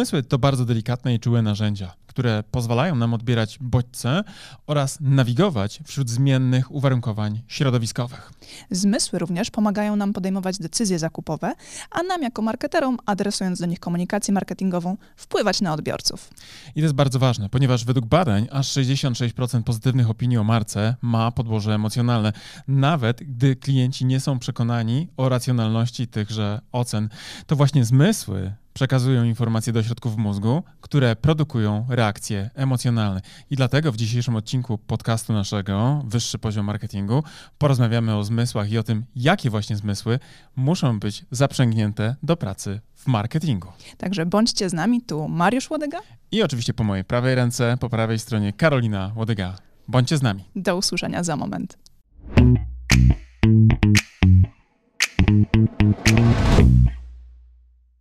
Zmysły to bardzo delikatne i czułe narzędzia, które pozwalają nam odbierać bodźce oraz nawigować wśród zmiennych uwarunkowań środowiskowych. Zmysły również pomagają nam podejmować decyzje zakupowe, a nam jako marketerom, adresując do nich komunikację marketingową, wpływać na odbiorców. I to jest bardzo ważne, ponieważ według badań aż 66% pozytywnych opinii o marce ma podłoże emocjonalne, nawet gdy klienci nie są przekonani o racjonalności tychże ocen. To właśnie zmysły przekazują informacje do środków mózgu, które produkują reakcje emocjonalne. I dlatego w dzisiejszym odcinku podcastu naszego Wyższy Poziom Marketingu porozmawiamy o zmysłach i o tym, jakie właśnie zmysły muszą być zaprzęgnięte do pracy w marketingu. Także bądźcie z nami, tu Mariusz Łodyga. I oczywiście po mojej prawej ręce, po prawej stronie Karolina Łodyga. Bądźcie z nami. Do usłyszenia za moment.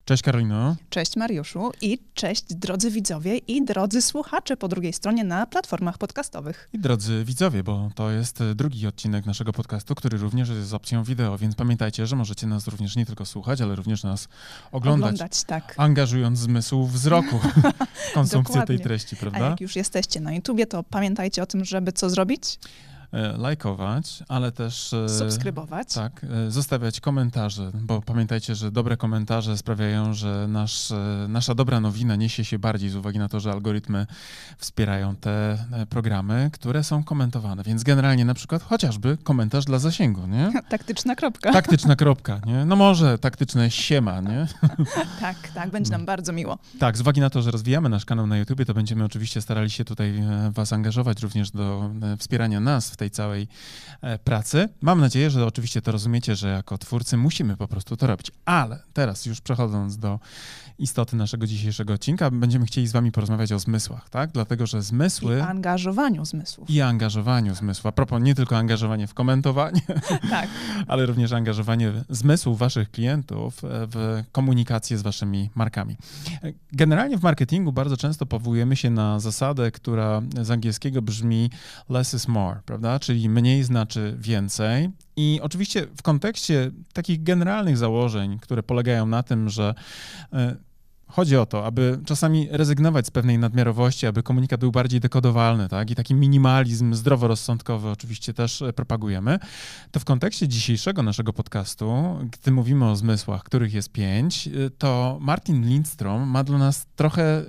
Cześć Karolino. Cześć Mariuszu i cześć drodzy widzowie i drodzy słuchacze po drugiej stronie na platformach podcastowych. I drodzy widzowie, bo to jest drugi odcinek naszego podcastu, który również jest z opcją wideo, więc pamiętajcie, że możecie nas również nie tylko słuchać, ale również nas oglądać. Oglądać, tak. Angażując zmysł wzroku w konsumpcję tej treści, prawda? A jak już jesteście na YouTubie, to pamiętajcie o tym, żeby co zrobić? E, lajkować, ale też e, subskrybować. Tak, e, zostawiać komentarze, bo pamiętajcie, że dobre komentarze sprawiają, że nasz, nasza dobra nowina niesie się bardziej z uwagi na to, że algorytmy wspierają te programy, które są komentowane. Więc generalnie na przykład chociażby komentarz dla zasięgu, nie? Taktyczna kropka. Taktyczna kropka, nie? No może taktyczne siema, nie? tak, tak, będzie nam bardzo miło. Tak, z uwagi na to, że rozwijamy nasz kanał na YouTube, to będziemy oczywiście starali się tutaj was angażować również do wspierania nas w tej całej e, pracy. Mam nadzieję, że oczywiście to rozumiecie, że jako twórcy musimy po prostu to robić. Ale teraz już przechodząc do istoty naszego dzisiejszego odcinka, będziemy chcieli z wami porozmawiać o zmysłach, tak? Dlatego, że zmysły... I angażowaniu zmysłów. I angażowaniu zmysłów. A propos, nie tylko angażowanie w komentowanie, tak. ale również angażowanie zmysłów waszych klientów w komunikację z waszymi markami. Generalnie w marketingu bardzo często powołujemy się na zasadę, która z angielskiego brzmi less is more, prawda? Czyli mniej znaczy więcej. I oczywiście w kontekście takich generalnych założeń, które polegają na tym, że e, Chodzi o to, aby czasami rezygnować z pewnej nadmiarowości, aby komunikat był bardziej dekodowalny, tak? I taki minimalizm zdroworozsądkowy oczywiście też e, propagujemy. To w kontekście dzisiejszego naszego podcastu, gdy mówimy o zmysłach, których jest pięć, e, to Martin Lindstrom ma dla nas trochę y,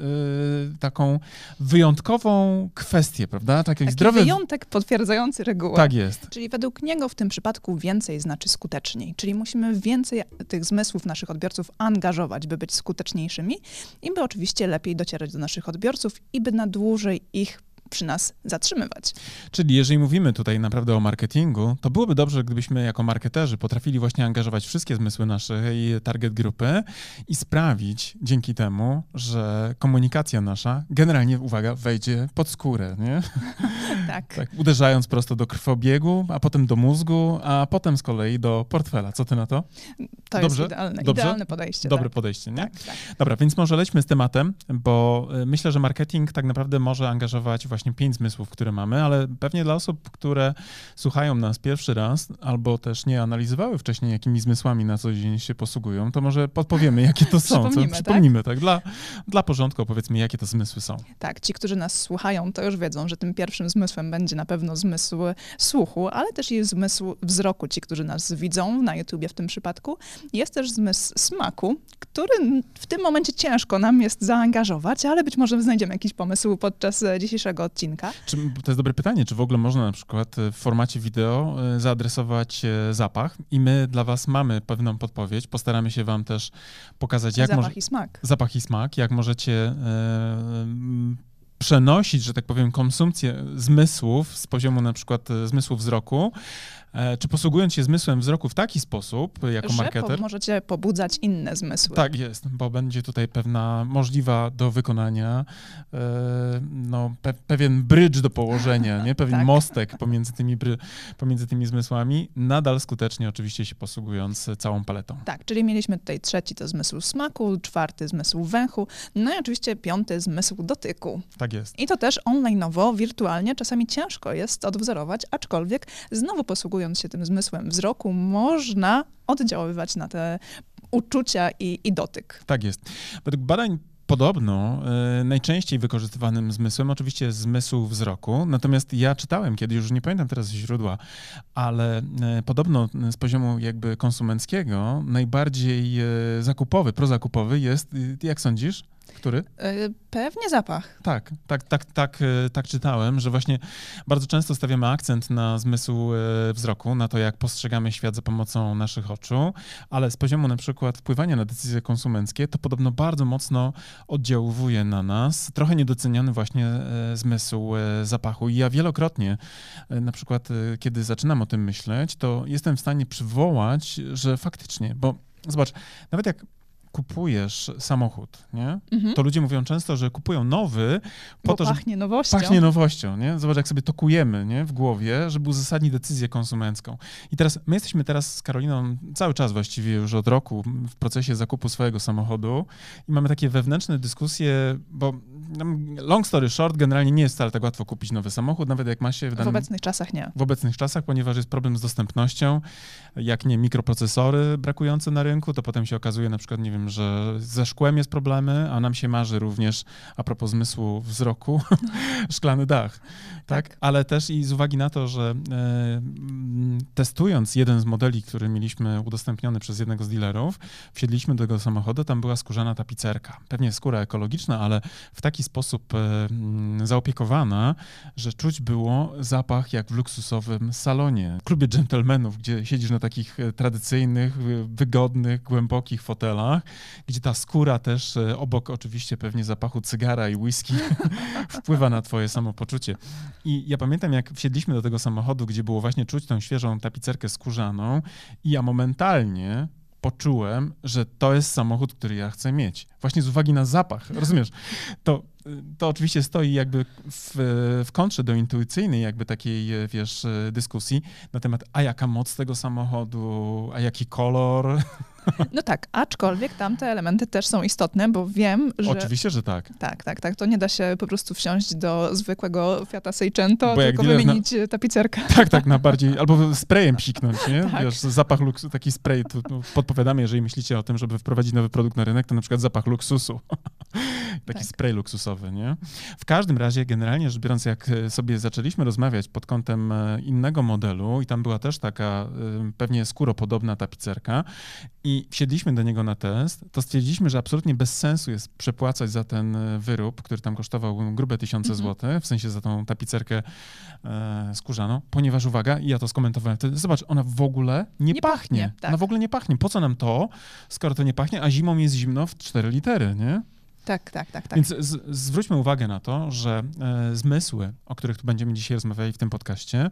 taką wyjątkową kwestię, prawda? Taki, Taki zdrowy... wyjątek potwierdzający regułę. Tak jest. Czyli według niego w tym przypadku więcej znaczy skuteczniej. Czyli musimy więcej tych zmysłów naszych odbiorców angażować, by być skuteczniejszymi i by oczywiście lepiej docierać do naszych odbiorców i by na dłużej ich przy nas zatrzymywać. Czyli jeżeli mówimy tutaj naprawdę o marketingu, to byłoby dobrze, gdybyśmy jako marketerzy potrafili właśnie angażować wszystkie zmysły naszej target grupy i sprawić dzięki temu, że komunikacja nasza generalnie, uwaga, wejdzie pod skórę, nie? tak. tak. Uderzając prosto do krwobiegu, a potem do mózgu, a potem z kolei do portfela. Co ty na to? To Dobrze? jest idealne, Dobrze? idealne podejście. Dobre tak. podejście, nie? Tak, tak. Dobra, więc może lećmy z tematem, bo y, myślę, że marketing tak naprawdę może angażować właśnie właśnie pięć zmysłów, które mamy, ale pewnie dla osób, które słuchają nas pierwszy raz albo też nie analizowały wcześniej, jakimi zmysłami na co dzień się posługują, to może podpowiemy, jakie to są. Przypomnimy, co? Przypomnimy tak? tak? Dla, dla porządku opowiedzmy, jakie to zmysły są. Tak, ci, którzy nas słuchają, to już wiedzą, że tym pierwszym zmysłem będzie na pewno zmysł słuchu, ale też i zmysł wzroku, ci, którzy nas widzą na YouTubie w tym przypadku. Jest też zmysł smaku, który w tym momencie ciężko nam jest zaangażować, ale być może znajdziemy jakiś pomysł podczas dzisiejszego odcinka. Czy, to jest dobre pytanie, czy w ogóle można na przykład e, w formacie wideo e, zaadresować e, zapach i my dla was mamy pewną podpowiedź, postaramy się wam też pokazać, jak Zapach i smak. Zapach i smak, jak możecie przenosić, że tak powiem, konsumpcję zmysłów z poziomu na przykład zmysłu wzroku czy posługując się zmysłem wzroku w taki sposób, jako że marketer... Po, możecie pobudzać inne zmysły. Tak jest, bo będzie tutaj pewna możliwa do wykonania e, no, pe, pewien brydż do położenia, nie? pewien tak. mostek pomiędzy tymi, pomiędzy tymi zmysłami, nadal skutecznie oczywiście się posługując całą paletą. Tak, czyli mieliśmy tutaj trzeci to zmysł smaku, czwarty zmysł węchu, no i oczywiście piąty zmysł dotyku. Tak jest. I to też online'owo, wirtualnie, czasami ciężko jest odwzorować, aczkolwiek znowu posługując posługując się tym zmysłem wzroku, można oddziaływać na te uczucia i, i dotyk. Tak jest. Według badań Podobno y, najczęściej wykorzystywanym zmysłem oczywiście jest zmysł wzroku, natomiast ja czytałem kiedyś, już nie pamiętam teraz źródła, ale y, podobno z poziomu jakby konsumenckiego najbardziej y, zakupowy, prozakupowy jest, jak sądzisz? Który? E, pewnie zapach. Tak, tak, tak, tak, e, tak czytałem, że właśnie bardzo często stawiamy akcent na zmysł e, wzroku, na to, jak postrzegamy świat za pomocą naszych oczu, ale z poziomu na przykład wpływania na decyzje konsumenckie, to podobno bardzo mocno oddziałuje na nas, trochę niedoceniany właśnie zmysł zapachu. I ja wielokrotnie, na przykład kiedy zaczynam o tym myśleć, to jestem w stanie przywołać, że faktycznie, bo zobacz, nawet jak kupujesz samochód, nie? Mhm. To ludzie mówią często, że kupują nowy po Bo to, że pachnie nowością. Pachnie nowością, nie? Zobacz, jak sobie tokujemy, nie? W głowie, żeby uzasadnić decyzję konsumencką. I teraz, my jesteśmy teraz z Karoliną cały czas właściwie już od roku w procesie zakupu swojego samochodu i mamy takie wewnętrzne dyskusje, bo long story short, generalnie nie jest wcale tak łatwo kupić nowy samochód, nawet jak ma się w, danym, w obecnych czasach nie. W obecnych czasach, ponieważ jest problem z dostępnością, jak nie mikroprocesory brakujące na rynku, to potem się okazuje na przykład, nie wiem, że ze szkłem jest problemy, a nam się marzy również, a propos zmysłu wzroku, szklany dach. Tak? tak? Ale też i z uwagi na to, że e, testując jeden z modeli, który mieliśmy udostępniony przez jednego z dealerów, wsiedliśmy do tego samochodu, tam była skórzana tapicerka. Pewnie skóra ekologiczna, ale w taki sposób e, zaopiekowana, że czuć było zapach jak w luksusowym salonie, klubie dżentelmenów, gdzie siedzisz na takich e, tradycyjnych, wygodnych, głębokich fotelach gdzie ta skóra też e, obok oczywiście pewnie zapachu cygara i whisky wpływa na twoje samopoczucie. I ja pamiętam, jak wsiedliśmy do tego samochodu, gdzie było właśnie czuć tą świeżą tapicerkę skórzaną i ja momentalnie poczułem, że to jest samochód, który ja chcę mieć. Właśnie z uwagi na zapach, rozumiesz? To, to oczywiście stoi jakby w, w kontrze do intuicyjnej jakby takiej, wiesz, dyskusji na temat, a jaka moc tego samochodu, a jaki kolor, no tak, aczkolwiek tamte elementy też są istotne, bo wiem, że... Oczywiście, że tak. Tak, tak, tak. To nie da się po prostu wsiąść do zwykłego Fiata Seicento, tylko wymienić na... tapicerkę. Tak, tak, na bardziej, albo sprayem psiknąć, nie? Tak. Wiesz, zapach luksusu, taki spray, tu, tu podpowiadamy, jeżeli myślicie o tym, żeby wprowadzić nowy produkt na rynek, to na przykład zapach luksusu. Taki tak. spray luksusowy, nie? W każdym razie, generalnie rzecz biorąc, jak e, sobie zaczęliśmy rozmawiać pod kątem e, innego modelu i tam była też taka e, pewnie skóropodobna tapicerka i wsiedliśmy do niego na test, to stwierdziliśmy, że absolutnie bez sensu jest przepłacać za ten wyrób, który tam kosztował grube tysiące mhm. złotych, w sensie za tą tapicerkę e, skórzaną, ponieważ uwaga, i ja to skomentowałem wtedy, zobacz, ona w ogóle nie, nie pachnie. pachnie tak. Ona w ogóle nie pachnie. Po co nam to, skoro to nie pachnie, a zimą jest zimno w 4 litery, nie? Tak, tak, tak. tak. Więc z, zwróćmy uwagę na to, że e, zmysły, o których tu będziemy dzisiaj rozmawiali w tym podcaście,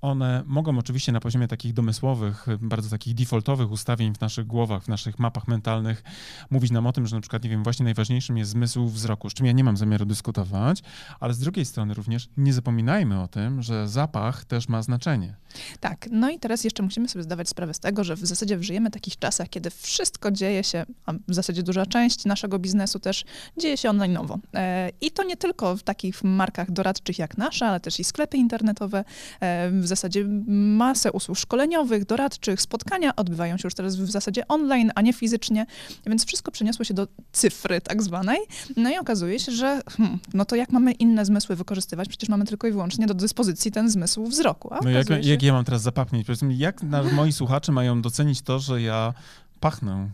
one mogą oczywiście na poziomie takich domysłowych, bardzo takich defaultowych ustawień w naszych głowach, w naszych mapach mentalnych mówić nam o tym, że na przykład, nie wiem, właśnie najważniejszym jest zmysł wzroku, z czym ja nie mam zamiaru dyskutować, ale z drugiej strony również nie zapominajmy o tym, że zapach też ma znaczenie. Tak, no i teraz jeszcze musimy sobie zdawać sprawę z tego, że w zasadzie żyjemy w takich czasach, kiedy wszystko dzieje się, a w zasadzie duża część naszego biznesu też dzieje się online'owo. E, I to nie tylko w takich markach doradczych jak nasza, ale też i sklepy internetowe. E, w zasadzie masę usług szkoleniowych, doradczych, spotkania odbywają się już teraz w zasadzie online, a nie fizycznie, więc wszystko przeniosło się do cyfry tak zwanej. No i okazuje się, że hmm, no to jak mamy inne zmysły wykorzystywać? Przecież mamy tylko i wyłącznie do dyspozycji ten zmysł wzroku. no jak, się... jak ja mam teraz zapachnieć? Jak moi słuchacze mają docenić to, że ja pachnę?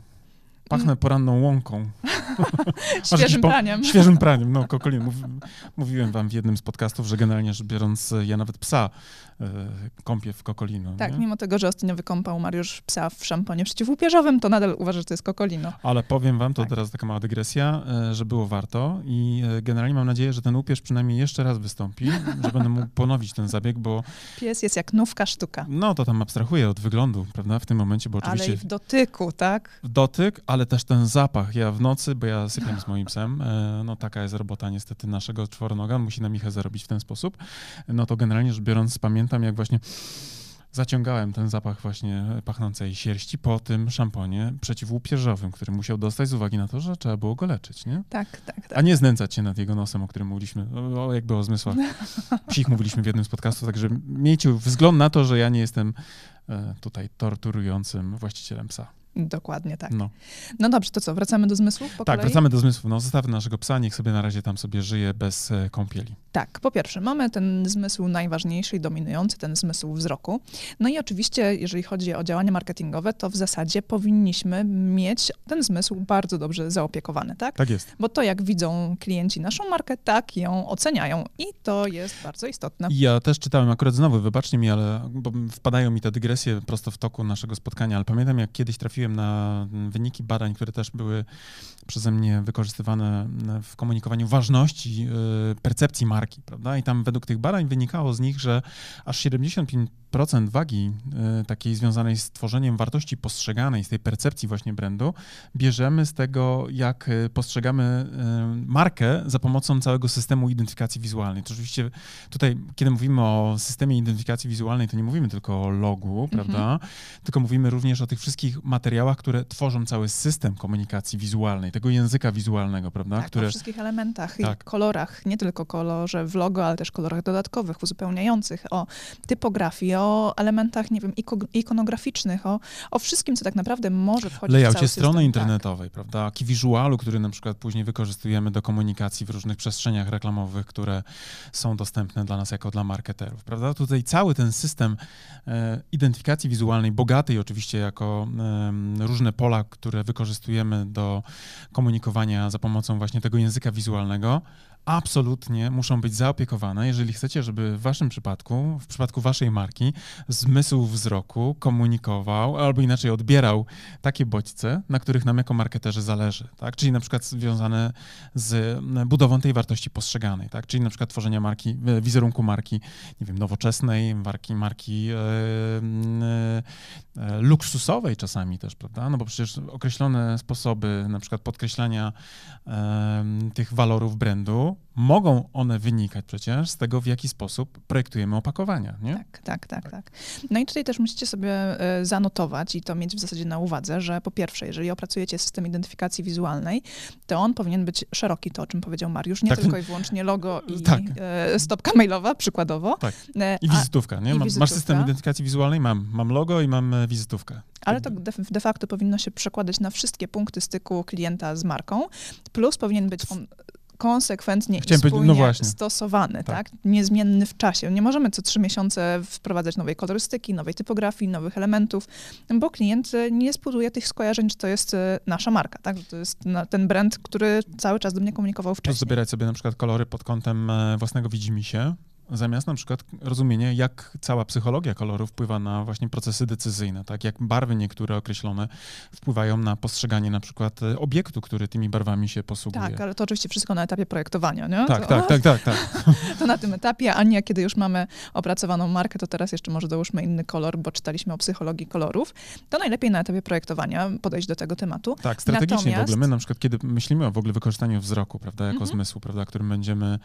Pachnę poranną łąką. świeżym praniem. Świeżym praniem, no kokolin. Mówi, mówiłem wam w jednym z podcastów, że generalnie rzecz biorąc, ja nawet psa kąpie w kokolino. Tak, nie? mimo tego, że ostatnio wykąpał Mariusz psa w szamponie przeciwłupieżowym, to nadal uważa, że to jest kokolino. Ale powiem wam, to tak. teraz taka mała dygresja, e, że było warto i e, generalnie mam nadzieję, że ten upierz przynajmniej jeszcze raz wystąpi, że będę mógł ponowić ten zabieg, bo... Pies jest jak nówka sztuka. No, to tam abstrahuję od wyglądu, prawda, w tym momencie, bo oczywiście... Ale i w dotyku, tak? W dotyk, ale też ten zapach. Ja w nocy, bo ja sypiam z moim psem, no taka jest robota niestety naszego czworonoga, musi na Michę zarobić w ten sposób, no to generalnie rzecz biorąc pamiętam, jak właśnie zaciągałem ten zapach właśnie pachnącej sierści po tym szamponie przeciwłupieżowym, który musiał dostać z uwagi na to, że trzeba było go leczyć, nie? Tak, tak, tak. A nie znęcać się nad jego nosem, o którym mówiliśmy, o, jakby o zmysłach psich mówiliśmy w jednym z podcastów, także miejcie wzgląd na to, że ja nie jestem e, tutaj torturującym właścicielem psa. Dokładnie tak. No. no dobrze, to co, wracamy do zmysłów Tak, kolei? wracamy do zmysłów. No zostawmy naszego psa, niech sobie na razie tam sobie żyje bez e, kąpieli. Tak, po pierwsze, mamy ten zmysł najważniejszy i dominujący, ten zmysł wzroku. No i oczywiście, jeżeli chodzi o działania marketingowe, to w zasadzie powinniśmy mieć ten zmysł bardzo dobrze zaopiekowany, tak? Tak jest. Bo to, jak widzą klienci naszą markę, tak ją oceniają i to jest bardzo istotne. Ja też czytałem, akurat znowu, wybaczcie mi, ale wpadają mi te dygresje prosto w toku naszego spotkania, ale pamiętam, jak kiedyś trafiłem na wyniki badań, które też były przeze mnie wykorzystywane w komunikowaniu ważności y, percepcji marki, prawda? I tam według tych badań wynikało z nich, że aż 75% wagi y, takiej związanej z tworzeniem wartości postrzeganej, z tej percepcji właśnie brandu, bierzemy z tego, jak y, postrzegamy markę za pomocą całego systemu identyfikacji wizualnej. To oczywiście tutaj, kiedy mówimy o systemie identyfikacji wizualnej, to nie mówimy tylko o logu, mhm. prawda? Tylko mówimy również o tych wszystkich materiałach, które tworzą cały system komunikacji wizualnej, tego języka wizualnego, prawda? Tak, które... o wszystkich elementach tak. i kolorach, nie tylko kolorze w logo, ale też kolorach dodatkowych, uzupełniających, o typografii, o elementach, nie wiem, ikonograficznych, o, o wszystkim, co tak naprawdę może wchodzić w cały strony system. internetowej, tak. prawda? Key visualu, który na przykład później wykorzystujemy do komunikacji w różnych przestrzeniach reklamowych, które są dostępne dla nas jako dla marketerów, prawda? Tutaj cały ten system e, identyfikacji wizualnej, bogatej oczywiście jako e, różne pola, które wykorzystujemy do komunikowania za pomocą właśnie tego języka wizualnego, absolutnie muszą być zaopiekowane, jeżeli chcecie, żeby w waszym przypadku, w przypadku waszej marki, zmysł wzroku komunikował, albo inaczej odbierał takie bodźce, na których nam jako marketerzy zależy, tak? Czyli na przykład związane z budową tej wartości postrzeganej, tak? Czyli na przykład tworzenia marki, wizerunku marki, nie wiem, nowoczesnej, marki, marki e, e, e, luksusowej czasami też, prawda? No bo przecież określone sposoby na przykład podkreślania e, tych walorów brandu mogą one wynikać przecież z tego, w jaki sposób projektujemy opakowania, nie? Tak, tak, tak, tak. No i tutaj też musicie sobie e, zanotować i to mieć w zasadzie na uwadze, że po pierwsze, jeżeli opracujecie system identyfikacji wizualnej, to on powinien być szeroki, to o czym powiedział Mariusz, nie tak. tylko i wyłącznie logo i tak. E, stopka mailowa, przykładowo. Tak. E, I wizytówka, nie? I wizytówka. Masz system identyfikacji wizualnej? Mam. Mam logo i mam wizytówkę. Ale to de, de facto powinno się przekładać na wszystkie punkty styku klienta z marką, plus powinien być on konsekwentnie Chciałem i spójnie no stosowany, tak. tak. Niezmienny w czasie. Nie możemy co trzy miesiące wprowadzać nowej kolorystyki, nowej typografii, nowych elementów, bo klient nie spuduje tych skojarzeń, czy to jest e, nasza marka, tak? Że to jest ten brand, który cały czas do mnie komunikował wcześniej. Zabierać sobie na przykład kolory pod kątem e, własnego widzimisię, zamiast na przykład rozumienia, jak cała psychologia koloru wpływa na właśnie procesy decyzyjne, tak? Jak barwy niektóre określone wpływają na postrzeganie na przykład e, obiektu, który tymi barwami się posługuje. Tak, ale to oczywiście wszystko na etapie projektowania, nie? Tak, to, tak, tak, tak, tak. To na tym etapie, a nie kiedy już mamy opracowaną markę, to teraz jeszcze może dołóżmy inny kolor, bo czytaliśmy o psychologii kolorów. To najlepiej na etapie projektowania podejść do tego tematu. Tak, strategicznie Natomiast... w ogóle my na przykład, kiedy myślimy o w ogóle wykorzystaniu wzroku, prawda, jako mm -hmm. zmysłu, prawda, którym będziemy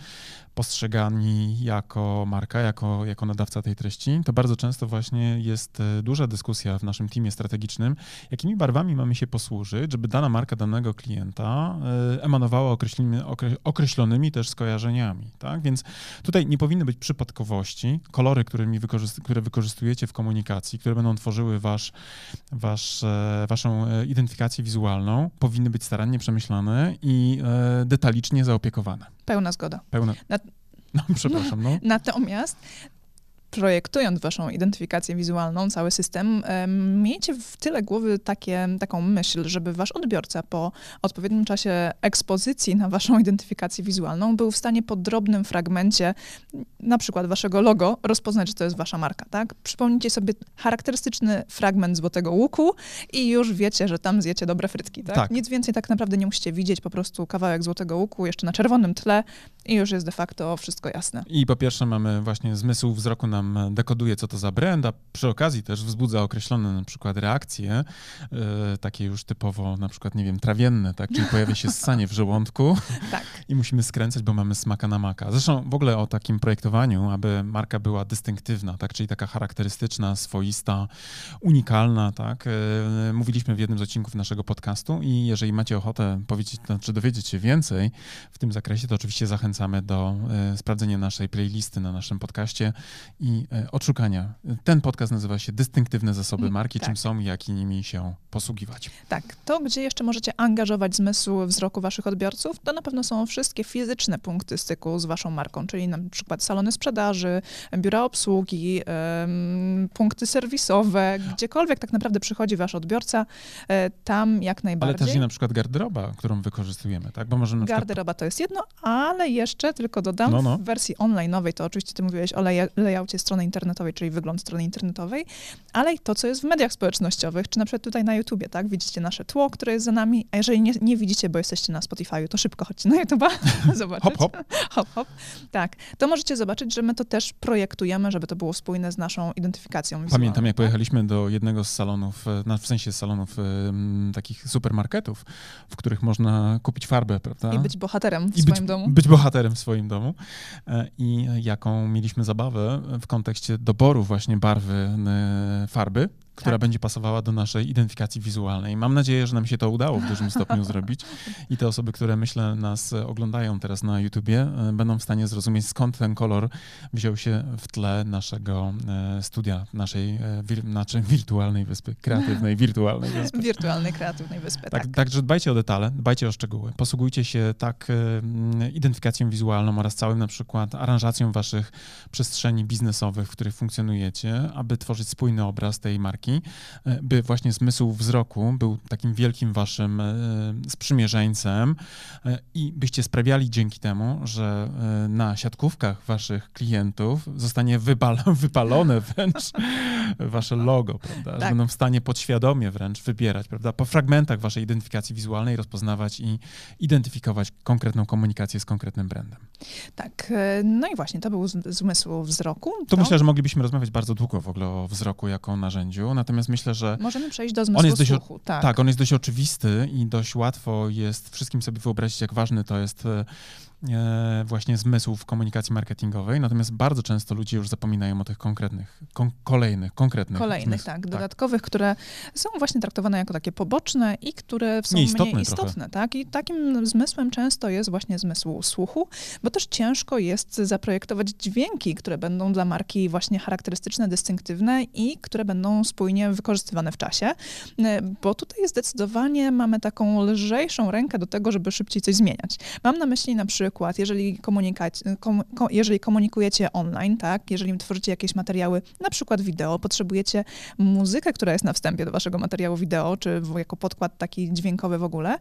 postrzegani jak jako marka, jako, jako nadawca tej treści, to bardzo często właśnie jest e, duża dyskusja w naszym teamie strategicznym, jakimi barwami mamy się posłużyć, żeby dana marka danego klienta e, emanowała określonymi, określonymi też skojarzeniami. Tak? Więc tutaj nie powinny być przypadkowości. Kolory, którymi wykorzyst które wykorzystujecie w komunikacji, które będą tworzyły wasz, wasz, e, waszą identyfikację wizualną, powinny być starannie przemyślane i detalicznie zaopiekowane. Pełna zgoda. Pełna. No, przepraszam, no. Natomiast projektując waszą identyfikację wizualną, cały system, miejcie w tyle głowy takie, taką myśl, żeby wasz odbiorca po odpowiednim czasie ekspozycji na waszą identyfikację wizualną był w stanie po drobnym fragmencie, na przykład waszego logo, rozpoznać, że to jest wasza marka, tak? Przypomnijcie sobie charakterystyczny fragment Złotego Łuku i już wiecie, że tam zjecie dobre frytki, tak? tak? Nic więcej tak naprawdę nie musicie widzieć, po prostu kawałek Złotego Łuku jeszcze na czerwonym tle i już jest de facto wszystko jasne. I po pierwsze mamy właśnie zmysł wzroku na nam dekoduje, co to za brand, a przy okazji też wzbudza określone na przykład reakcje, e, takie już typowo na przykład, nie wiem, trawienne, tak? Czyli pojawia się ssanie w żołądku tak. i musimy skręcać, bo mamy smaka na maka. Zresztą w ogóle o takim projektowaniu, aby marka była dystynktywna, tak? Czyli taka charakterystyczna, swoista, unikalna, tak? E, mówiliśmy w jednym z odcinków naszego podcastu i jeżeli macie ochotę powiedzieć, czy znaczy dowiedzieć się więcej w tym zakresie, to oczywiście zachęcamy do e, sprawdzenia naszej playlisty na naszym podcaście i E, odszukania. Ten podcast nazywa się Dystynktywne zasoby mm, marki, tak. czym są i jak nimi się posługiwać. Tak, to gdzie jeszcze możecie angażować zmysł wzroku waszych odbiorców, to na pewno są wszystkie fizyczne punkty styku z waszą marką, czyli na przykład salony sprzedaży, biura obsługi, punkty serwisowe, gdziekolwiek tak naprawdę przychodzi wasz odbiorca, e, tam jak najbardziej. Ale też i na przykład garderoba, którą wykorzystujemy, tak? Bo możemy Garderoba przykład... to jest jedno, ale jeszcze tylko dodam, no, no. w wersji online'owej, to oczywiście ty mówiłeś o layoutie strony internetowej, czyli wygląd strony internetowej, ale i to, co jest w mediach społecznościowych, czy na przykład tutaj na YouTubie, tak? Widzicie nasze tło, które jest za nami, a jeżeli nie, nie widzicie, bo jesteście na Spotify'u, to szybko chodźcie na YouTube'a, zobaczyć. hop, hop. hop, hop. Tak, to możecie zobaczyć, że my to też projektujemy, żeby to było spójne z naszą identyfikacją wizualną. Pamiętam, jak tak? pojechaliśmy do jednego z salonów, e, w sensie salonów takich supermarketów, w których można kupić farbę, prawda? I być bohaterem w I swoim być, domu. Być bohaterem w swoim domu. E, I jaką mieliśmy zabawę w kontekście doboru właśnie barwy farby która tak. będzie pasowała do naszej identyfikacji wizualnej. Mam nadzieję, że nam się to udało w dużym stopniu zrobić i te osoby, które myślę nas oglądają teraz na YouTubie, e, będą w stanie zrozumieć skąd ten kolor wziął się w tle naszego e, studia, naszej e, wir, znaczy wirtualnej wyspy, kreatywnej wirtualnej wyspy. Wirtualnej, kreatywnej wyspy, tak. tak. Także dbajcie o detale, dbajcie o szczegóły. Posługujcie się tak identyfikacją wizualną oraz całym na przykład aranżacją waszych przestrzeni biznesowych, w których funkcjonujecie, aby tworzyć spójny obraz tej marki E, by właśnie zmysł wzroku był takim wielkim waszym e, sprzymierzeńcem e, i byście sprawiali dzięki temu, że na siatkówkach waszych klientów zostanie wypal wypalone wręcz wasze logo, prawda? Tak. Że będą w stanie podświadomie wręcz wybierać, prawda? Po fragmentach waszej identyfikacji wizualnej rozpoznawać i identyfikować konkretną komunikację z konkretnym brandem. Tak, no i właśnie to był zmysł wzroku. To, to myślę, że moglibyśmy rozmawiać bardzo długo w ogóle o wzroku jako narzędziu, natomiast myślę, że... Możemy przejść do zmysłu on dość, słuchu, tak. Tak, on jest dość oczywisty i dość łatwo jest wszystkim sobie wyobrazić, jak ważny to jest E, właśnie zmysłów komunikacji marketingowej, natomiast bardzo często ludzie już zapominają o tych konkretnych, kon kolejnych, konkretnych. Kolejnych, tak, tak, dodatkowych, które są właśnie traktowane jako takie poboczne i które są Nieistotne mniej istotne, tak? I takim zmysłem często jest właśnie zmysł słuchu, bo też ciężko jest zaprojektować dźwięki, które będą dla marki właśnie charakterystyczne, dystynktywne i które będą spójnie wykorzystywane w czasie, e, bo tutaj zdecydowanie mamy taką lżejszą rękę do tego, żeby szybciej coś zmieniać. Mam na myśli na przykład przykład, jeżeli, kom, jeżeli komunikujecie online, tak, jeżeli tworzycie jakieś materiały, na przykład wideo, potrzebujecie muzykę, która jest na wstępie do waszego materiału wideo, czy jako podkład taki dźwiękowy w ogóle,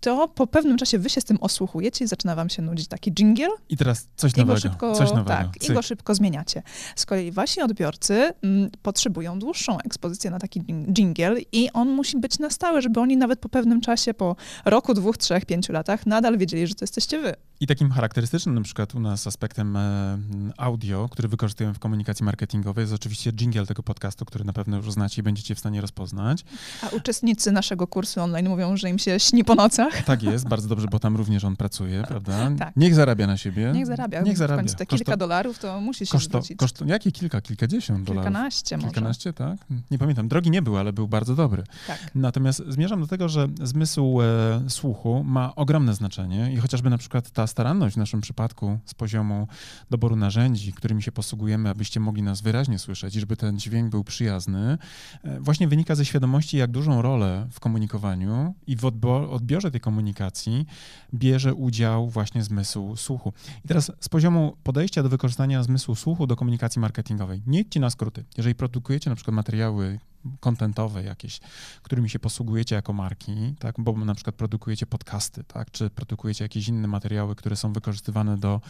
to po pewnym czasie wy się z tym osłuchujecie i zaczyna wam się nudzić taki jingle. I teraz coś nowego. Go szybko, coś nowego. Tak, i go szybko zmieniacie. Z kolei wasi odbiorcy m, mm, potrzebują dłuższą ekspozycję na taki jingle i on musi być na stałe, żeby oni nawet po pewnym czasie, po roku, dwóch, trzech, pięciu latach nadal wiedzieli, że to jesteście wy. I takim charakterystycznym na przykład u nas aspektem e, audio, który wykorzystujemy w komunikacji marketingowej jest oczywiście jingle tego podcastu, który na pewno już znacie i będziecie w stanie rozpoznać. A uczestnicy naszego kursu online mówią, że im się śni po nocach. Tak jest, bardzo dobrze, bo tam również on pracuje, prawda? Tak. Niech zarabia na siebie. Niech zarabia. Niech zarabia. te Koszto... kilka dolarów to musi się koszto, zwrócić. Koszto, jakie kilka? Kilkadziesiąt dolarów? Kilkanaście może. Kilkanaście, tak? Nie pamiętam. Drogi nie był, ale był bardzo dobry. Tak. Natomiast zmierzam do tego, że zmysł e, słuchu ma ogromne znaczenie i chociażby na przykład ta staranność w naszym przypadku z poziomu doboru narzędzi, którymi się posługujemy, abyście mogli nas wyraźnie słyszeć żeby ten dźwięk był przyjazny, e, właśnie wynika ze świadomości, jak dużą rolę w komunikowaniu i w odbiorze tej komunikacji bierze udział właśnie zmysł słuchu. I teraz z poziomu podejścia do wykorzystania zmysłu słuchu do komunikacji marketingowej. Nie idźcie na skróty. Jeżeli produkujecie na przykład materiały kontentowe jakieś, którymi się posługujecie jako marki, tak, bo na przykład produkujecie podcasty, tak, czy produkujecie jakieś inne materiały, które są wykorzystywane do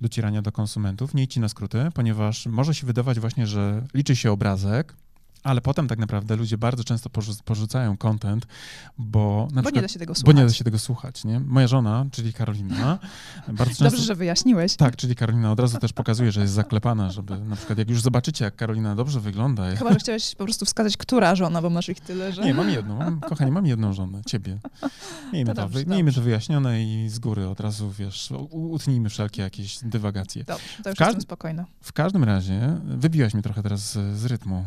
docierania do konsumentów, nie idźcie na skróty, ponieważ może się wydawać właśnie, że liczy się obrazek, ale potem tak naprawdę ludzie bardzo często porzucają content, bo bo przykład, nie da się tego słuchać. Bo nie da się tego słuchać, nie? Moja żona, czyli Karolina, bardzo często... Dobrze, że wyjaśniłeś. Tak, czyli Karolina od razu też pokazuje, że jest zaklepana, żeby na przykład jak już zobaczycie, jak Karolina dobrze wygląda... Chyba, że chciałeś po prostu wskazać, która żona, bo masz ich tyle, że... Nie, mam jedną. Mam, kochanie, mam jedną żonę, ciebie. Miejmy to, dobrze, miejmy to wyjaśnione i z góry od razu, wiesz, utnijmy wszelkie jakieś dywagacje. Dobrze, to już w jestem spokojna. W każdym razie wybiłaś mnie trochę teraz z, z rytmu.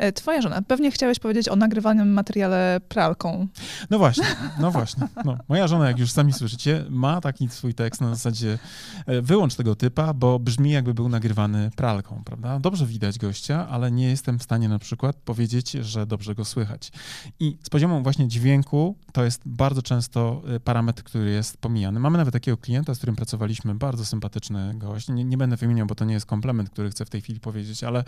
E, twoja żona, pewnie chciałeś powiedzieć o nagrywanym materiale pralką. No właśnie, no właśnie. No, moja żona, jak już sami słyszycie, ma taki swój tekst na zasadzie e, wyłącz tego typa, bo brzmi jakby był nagrywany pralką, prawda? Dobrze widać gościa, ale nie jestem w stanie na przykład powiedzieć, że dobrze go słychać. I z poziomu właśnie dźwięku to jest bardzo często e, parametr, który jest pomijany. Mamy nawet takiego klienta, z którym pracowaliśmy, bardzo sympatyczny gość. Nie, nie będę wymieniał, bo to nie jest komplement, który chcę w tej chwili powiedzieć, ale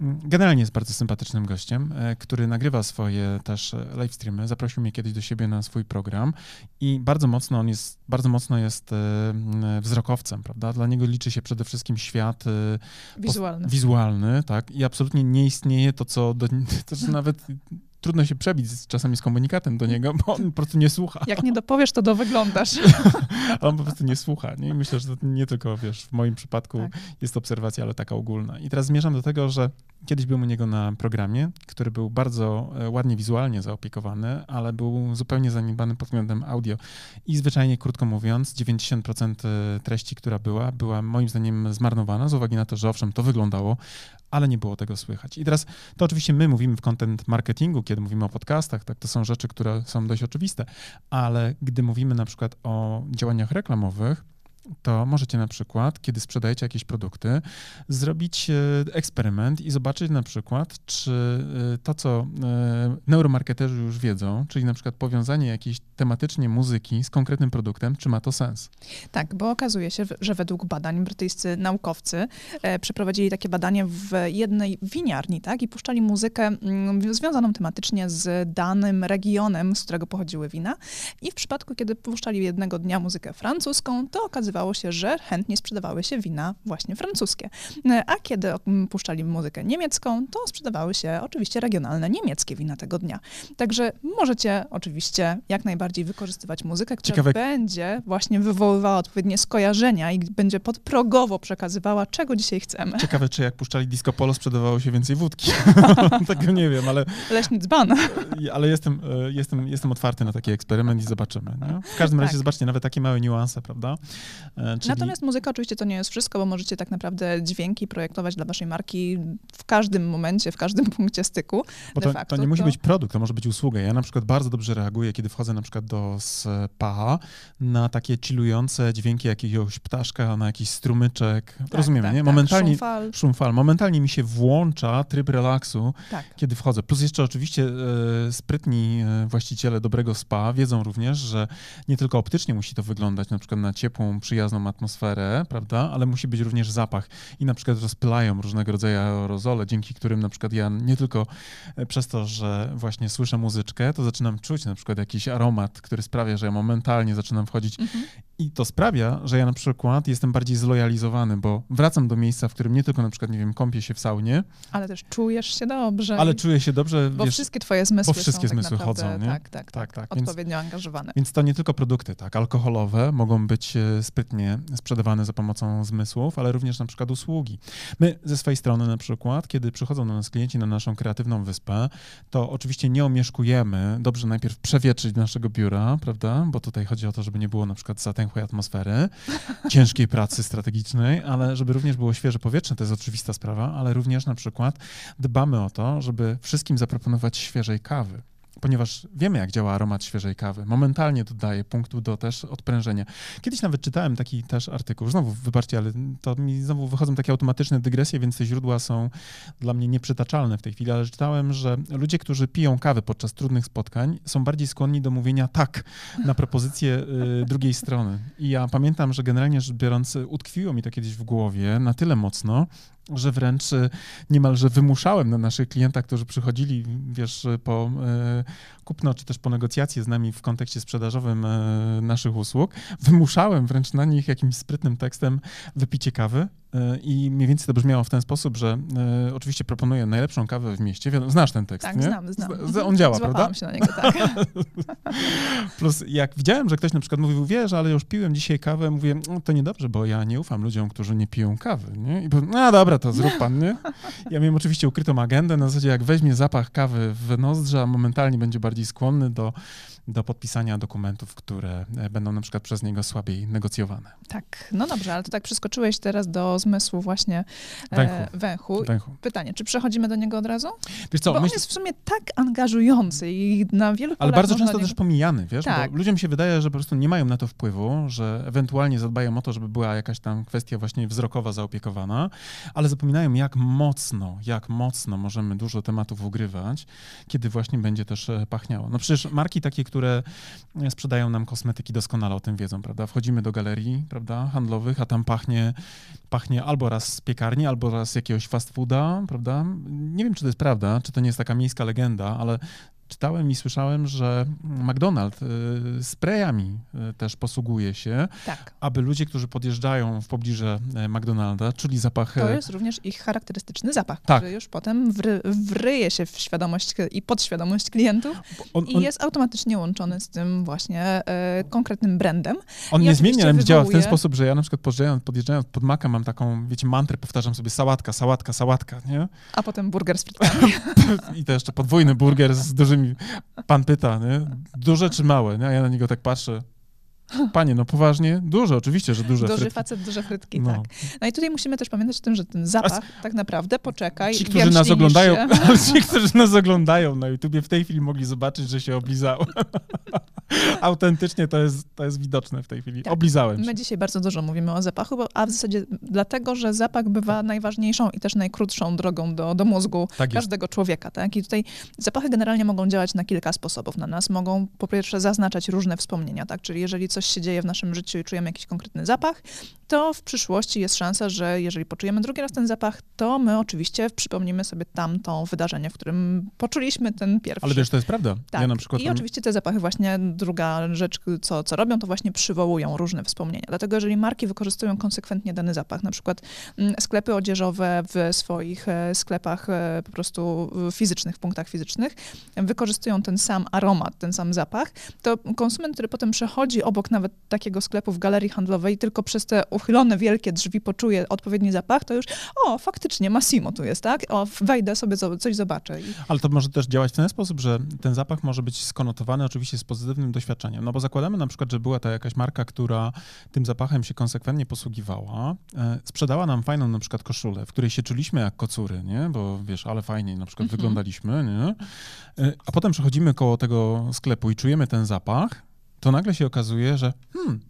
mm, generalnie jest bardzo sympatycznym gościem, e, który nagrywa swoje też live streamy. Zaprosił mnie kiedyś do siebie na swój program i bardzo mocno on jest, bardzo mocno jest wzrokowcem, prawda? Dla niego liczy się przede wszystkim świat wizualny. wizualny, tak? I absolutnie nie istnieje to, co, do, to, co nawet trudno się przebić z, czasami z komunikatem do niego, bo on po prostu nie słucha. Jak nie dopowiesz, to dowyglądasz. ale on po prostu nie słucha. Nie? I myślę, że to nie tylko, wiesz, w moim przypadku tak. jest obserwacja, ale taka ogólna. I teraz zmierzam do tego, że kiedyś byłem u niego na programie, który był bardzo e, ładnie wizualnie zaopiekowany, ale był zupełnie zaniedbany pod względem audio. I zwyczajnie, krótko mówiąc, 90% e, treści, która była, była moim zdaniem zmarnowana z uwagi na to, że owszem, to wyglądało, ale nie było tego słychać. I teraz to oczywiście my mówimy w content marketingu, kiedy mówimy o podcastach, tak, to są rzeczy, które są dość oczywiste, ale gdy mówimy na przykład o działaniach reklamowych, to możecie na przykład, kiedy sprzedajecie jakieś produkty, zrobić e, eksperyment i zobaczyć na przykład, czy e, to, co e, neuromarketerzy już wiedzą, czyli na przykład powiązanie jakiejś tematycznie muzyki z konkretnym produktem, czy ma to sens. Tak, bo okazuje się, że według badań brytyjscy naukowcy przeprowadzili takie badanie w jednej winiarni, tak, i puszczali muzykę mm, związaną tematycznie z danym regionem, z którego pochodziły wina. I w przypadku, kiedy puszczali jednego dnia muzykę francuską, to okazywało okazywało się, że chętnie sprzedawały się wina właśnie francuskie. A kiedy puszczali muzykę niemiecką, to sprzedawały się oczywiście regionalne niemieckie wina tego dnia. Także możecie oczywiście jak najbardziej wykorzystywać muzykę, która Ciekawe... będzie właśnie wywoływała odpowiednie skojarzenia i będzie podprogowo przekazywała, czego dzisiaj chcemy. Ciekawe, czy jak puszczali disco polo, sprzedawało się więcej wódki. Tego nie wiem, ale... Leśny dzban. ale jestem, e, jestem, jestem otwarty na taki eksperyment i zobaczymy. Nie? W każdym razie, tak. zobaczcie, nawet takie małe niuanse, prawda? E, czyli... Natomiast muzyka oczywiście to nie jest wszystko, bo możecie tak naprawdę dźwięki projektować dla waszej marki w każdym momencie, w każdym punkcie styku. Bo to, facto, to nie musi to... być produkt, to może być usługa. Ja na przykład bardzo dobrze reaguję, kiedy wchodzę na przykład do spa na takie chillujące dźwięki jakiegoś ptaszka, na jakiś strumyczek. Tak, Rozumiemy, tak, nie? Tak. Momentalnie, szum fal. szum fal. Momentalnie mi się włącza tryb relaksu, tak. kiedy wchodzę. Plus jeszcze oczywiście e, sprytni e, właściciele dobrego spa wiedzą również, że nie tylko optycznie musi to wyglądać, na przykład na ciepłą, przyjazną atmosferę, prawda, ale musi być również zapach. I na przykład rozpylają różnego rodzaju aerozole, dzięki którym na przykład ja nie tylko e, przez to, że właśnie słyszę muzyczkę, to zaczynam czuć na przykład jakiś aromat, który sprawia, że ja momentalnie zaczynam wchodzić mhm. I to sprawia, że ja na przykład jestem bardziej zlojalizowany, bo wracam do miejsca, w którym nie tylko na przykład, nie wiem, kąpię się w saunie. Ale też czujesz się dobrze. Ale czuję się dobrze, Bo wiesz, wszystkie twoje zmysły Bo wszystkie są tak zmysły tak chodzą, nie? Tak, tak, tak. tak, tak. Odpowiednio więc, angażowane. Więc to nie tylko produkty, tak, alkoholowe mogą być e, sprytnie sprzedawane za pomocą zmysłów, ale również na przykład usługi. My ze swojej strony na przykład, kiedy przychodzą do nas klienci na naszą kreatywną wyspę, to oczywiście nie omieszkujemy. Dobrze najpierw przewietrzyć naszego biura, prawda, bo tutaj chodzi o to, żeby nie było na przykład zatęchłej atmosfery, ciężkiej pracy strategicznej, ale żeby również było świeże powietrze, to jest oczywista sprawa, ale również na przykład dbamy o to, żeby wszystkim zaproponować świeżej kawy ponieważ wiemy, jak działa aromat świeżej kawy. Momentalnie dodaje punktu do też odprężenia. Kiedyś nawet czytałem taki też artykuł, znowu wybaczcie, ale to mi znowu wychodzą takie automatyczne dygresje, więc te źródła są dla mnie nieprzytaczalne w tej chwili, ale czytałem, że ludzie, którzy piją kawę podczas trudnych spotkań, są bardziej skłonni do mówienia tak na propozycję y, drugiej strony. I ja pamiętam, że generalnie rzecz biorąc, utkwiło mi to kiedyś w głowie na tyle mocno, że wręcz y, niemalże wymuszałem na naszych klientach, którzy przychodzili, wiesz, po e, kupno czy też po negocjacje z nami w kontekście sprzedażowym e, naszych usług, wymuszałem wręcz na nich jakimś sprytnym tekstem wypicie kawy I mniej więcej to brzmiało w ten sposób, że e, oczywiście proponuję najlepszą kawę w mieście. Znasz ten tekst, tak, nie? znam, znam. On działa, Złapałam prawda? się na niego, tak. Plus jak widziałem, że ktoś na przykład mówił, wiesz, ale już piłem dzisiaj kawę, mówię, no, to niedobrze, bo ja nie ufam ludziom, którzy nie piją kawy, nie? I powiem, no dobra, to zrób pan, nie? Ja miałem oczywiście ukrytą agendę, na zasadzie jak weźmie zapach kawy w nozdrza, momentalnie będzie bardziej skłonny do do podpisania dokumentów, które e, będą na przykład przez niego słabiej negocjowane. Tak, no dobrze, ale to tak przeskoczyłeś teraz do zmysłu właśnie e, Węchu. węchu. Pytanie, czy przechodzimy do niego od razu? Wiesz co, Bo on myśl- jest w sumie tak angażujący i na wielu Ale bardzo często niego- też pomijany, wiesz, Tak. bo ludziom się wydaje, że po prostu nie mają na to wpływu, że ewentualnie zadbają o to, żeby była jakaś tam kwestia właśnie wzrokowa zaopiekowana, ale zapominają, jak mocno, jak mocno możemy dużo tematów ugrywać, kiedy właśnie będzie też e, pachniało. No przecież marki takie, które e, sprzedają nam kosmetyki doskonale o tym wiedzą, prawda? Wchodzimy do galerii, prawda, handlowych, a tam pachnie, pachnie albo raz z piekarni, albo raz z jakiegoś fast fooda, prawda? Nie wiem, czy to jest prawda, czy to nie jest taka miejska legenda, ale czytałem i słyszałem, że McDonald's y, sprayami y, też posługuje się, Tak, aby ludzie, którzy podjeżdżają w pobliżu e, McDonalda, czuli zapach... to jest również ich charakterystyczny zapach, Tak. który już potem wry, wryje się w świadomość i podświadomość klientów on, i on, jest automatycznie łączony z tym właśnie e, konkretnym brandem. on i niezmiennie oczywiście działa w ten wywołuje- sposób, że ja na przykład podjeżdżając, podjeżdżając pod Maka mam taką, wiecie, mantrę, powtarzam sobie sałatka, sałatka, sałatka, nie? A potem burger z frytkami. I to jeszcze podwójny burger z dużymi... Pan pyta, nie? Duże czy małe? Nie? A ja na niego tak patrzę. Panie, no poważnie? Duże, oczywiście, że duże. Duży frytki. facet, duże frytki, No. tak. No i tutaj musimy też pamiętać o tym, że ten zapach tak naprawdę, poczekaj, Ci, którzy nas oglądają, ci, którzy nas oglądają na YouTubie, w tej chwili mogli zobaczyć, że się oblizałem. Autentycznie to jest, to jest widoczne w tej chwili. Tak. Oblizałem się. My dzisiaj bardzo dużo mówimy o zapachu, bo, a w zasadzie dlatego, że zapach bywa najważniejszą i też najkrótszą drogą do, do mózgu Tak każdego człowieka. Tak? I tutaj zapachy generalnie mogą działać na kilka sposobów na nas. Mogą po pierwsze zaznaczać różne wspomnienia, tak? czyli jeżeli coś się dzieje w naszym życiu i czujemy jakiś konkretny zapach, to w przyszłości jest szansa, że jeżeli poczujemy drugi raz ten zapach, to my oczywiście przypomnimy sobie tamto wydarzenie, w którym poczuliśmy ten pierwszy. Ale wiesz, to jest prawda. Tak. Ja na przykład I mam- oczywiście te zapachy właśnie, druga rzecz, co, co robią, to właśnie przywołują różne wspomnienia. Dlatego jeżeli marki wykorzystują konsekwentnie dany zapach, na przykład mm, sklepy odzieżowe w swoich e, sklepach e, po prostu w fizycznych, punktach fizycznych, wykorzystują ten sam aromat, ten sam zapach, to konsument, który potem przechodzi obok nawet takiego sklepu w galerii handlowej, tylko przez te uchylone wielkie drzwi poczuje odpowiedni zapach, to już o, faktycznie Massimo tu jest, tak? O, wejdę sobie, coś zobaczę. Ale to może też działać w ten sposób, że ten zapach może być skonotowany oczywiście z pozytywnym doświadczeniem. No bo zakładamy na przykład, że była to jakaś marka, która tym zapachem się konsekwentnie posługiwała, e, sprzedała nam fajną na przykład koszulę, w której się czuliśmy jak kocury, nie? Bo wiesz, ale fajnie na przykład Mhm. wyglądaliśmy, nie? E, a potem przechodzimy koło tego sklepu i czujemy ten zapach, to nagle się okazuje, że hmm,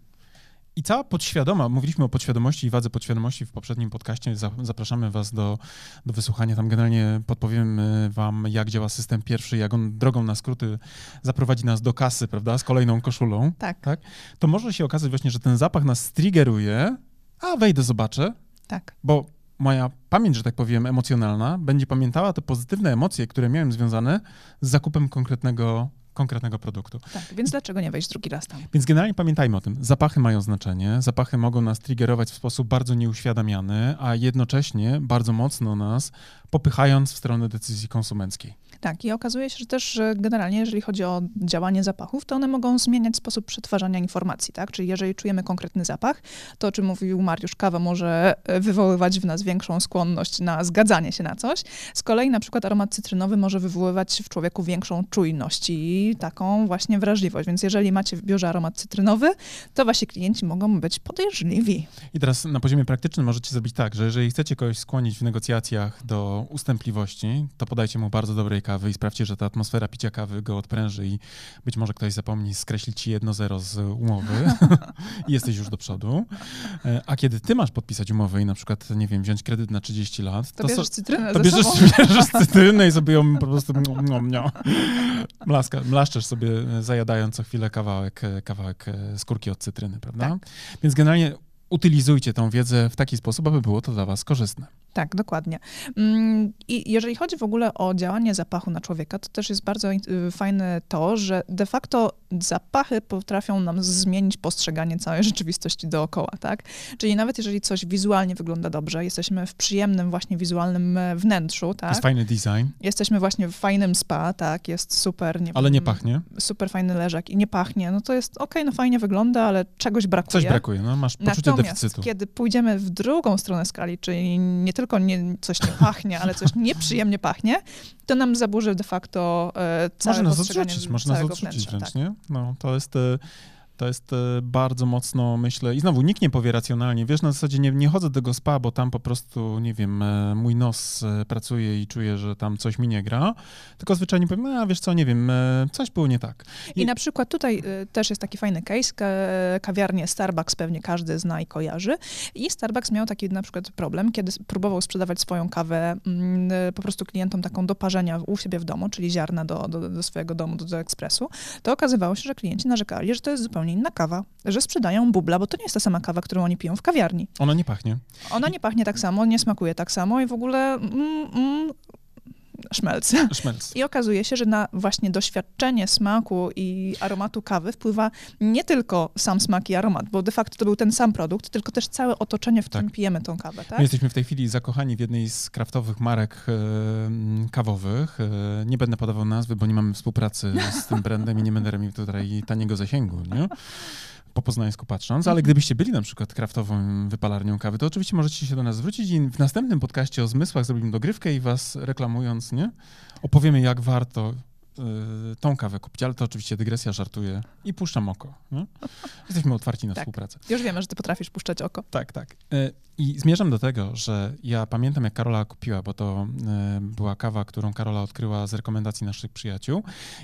i cała podświadoma, mówiliśmy o podświadomości i wadze podświadomości w poprzednim podcaście, za- zapraszamy was do, do wysłuchania, tam generalnie podpowiemy wam, jak działa system pierwszy, jak on drogą na skróty zaprowadzi nas do kasy, prawda, z kolejną koszulą, tak, tak? To może się okazać właśnie, że ten zapach nas triggeruje, a wejdę, zobaczę, tak. bo moja pamięć, że tak powiem, emocjonalna będzie pamiętała te pozytywne emocje, które miałem związane z zakupem konkretnego, konkretnego produktu. Tak, więc dlaczego nie wejść drugi raz tam? Więc generalnie pamiętajmy o tym. Zapachy mają znaczenie. Zapachy mogą nas triggerować w sposób bardzo nieuświadamiany, a jednocześnie bardzo mocno nas popychając w stronę decyzji konsumenckiej. Tak, i okazuje się, że też generalnie, jeżeli chodzi o działanie zapachów, to one mogą zmieniać sposób przetwarzania informacji, tak? Czyli jeżeli czujemy konkretny zapach, to o czym mówił Mariusz, kawa może e, wywoływać w nas większą skłonność na zgadzanie się na coś. Z kolei na przykład aromat cytrynowy może wywoływać w człowieku większą czujność i taką właśnie wrażliwość. Więc jeżeli macie w biurze aromat cytrynowy, to wasi klienci mogą być podejrzliwi. I teraz na poziomie praktycznym możecie zrobić tak, że jeżeli chcecie kogoś skłonić w negocjacjach do ustępliwości, to podajcie mu bardzo dobrej kawy i sprawdźcie, że ta atmosfera picia kawy go odpręży i być może ktoś zapomni skreślić ci jedno zero z umowy i jesteś już do przodu. E, A kiedy ty masz podpisać umowę i na przykład, nie wiem, wziąć kredyt na 30 lat, To, so- bierzesz cytrynę to ze bierzesz, bierzesz cytrynę i sobie ją po prostu. Mlaska, mlaszczesz sobie, e, zajadając co chwilę kawałek, e, kawałek skórki od cytryny, prawda? Tak. Więc generalnie utylizujcie tą wiedzę w taki sposób, aby było to dla was korzystne. Tak, dokładnie. Mm, I jeżeli chodzi w ogóle o działanie zapachu na człowieka, to też jest bardzo y, fajne to, że de facto zapachy potrafią nam zmienić postrzeganie całej rzeczywistości dookoła, tak? Czyli nawet jeżeli coś wizualnie wygląda dobrze, jesteśmy w przyjemnym właśnie wizualnym e, wnętrzu, tak? Jest fajny design, Jesteśmy właśnie w fajnym spa, tak? Jest super, nie ale nie pachnie. super fajny leżak i nie pachnie, no to jest okej, no fajnie wygląda, ale czegoś brakuje. Coś brakuje, no masz poczucie Natomiast deficytu. kiedy pójdziemy w drugą stronę skali, czyli nie tylko tylko nie, coś nie pachnie, ale coś nieprzyjemnie pachnie, to nam zaburzy de facto e, całe Można nas odrzucić, można nas odrzucić wnętrza, wręcz, tak. nie? No, to jest... e, To jest e, bardzo mocno, myślę, i znowu nikt nie powie racjonalnie. Wiesz, na zasadzie nie, nie chodzę do tego spa, bo tam po prostu, nie wiem, e, mój nos e, pracuje i czuję, że tam coś mi nie gra. Tylko zwyczajnie powiem, a wiesz co, nie wiem, coś było nie tak. I, I- na przykład tutaj też jest taki fajny case, ka kawiarnię Starbucks pewnie każdy zna i kojarzy. I Starbucks miał taki na przykład problem, kiedy próbował sprzedawać swoją kawę mm, po prostu klientom taką do parzenia u siebie w domu, czyli ziarna do, do, do swojego domu, do, do ekspresu, to okazywało się, że klienci narzekali, że to jest zupełnie inna kawa, że sprzedają bubla, bo to nie jest ta sama kawa, którą oni piją w kawiarni. Ona nie pachnie. Ona nie pachnie tak samo, nie smakuje tak samo i w ogóle mm, mm, szmelc. Szmelc. I okazuje się, że na właśnie doświadczenie smaku i aromatu kawy wpływa nie tylko sam smak i aromat, bo de facto to był ten sam produkt, tylko też całe otoczenie, w którym Tak. pijemy tą kawę, My tak? jesteśmy w tej chwili zakochani w jednej z kraftowych marek e, kawowych. E, nie będę podawał nazwy, bo nie mamy współpracy z tym brandem i nie będę robił tutaj taniego zasięgu, nie? Po poznańsku patrząc, ale gdybyście byli na przykład kraftową wypalarnią kawy, to oczywiście możecie się do nas zwrócić i w następnym podcaście o zmysłach zrobimy dogrywkę i was reklamując, nie? Opowiemy, jak warto tą kawę kupić, ale to oczywiście dygresja, żartuję i puszczam oko. Nie? Jesteśmy otwarci na Tak. współpracę. Już wiemy, że ty potrafisz puszczać oko. Tak, tak. E, I zmierzam do tego, że ja pamiętam, jak Karola kupiła, bo to e, była kawa, którą Karola odkryła z rekomendacji naszych przyjaciół.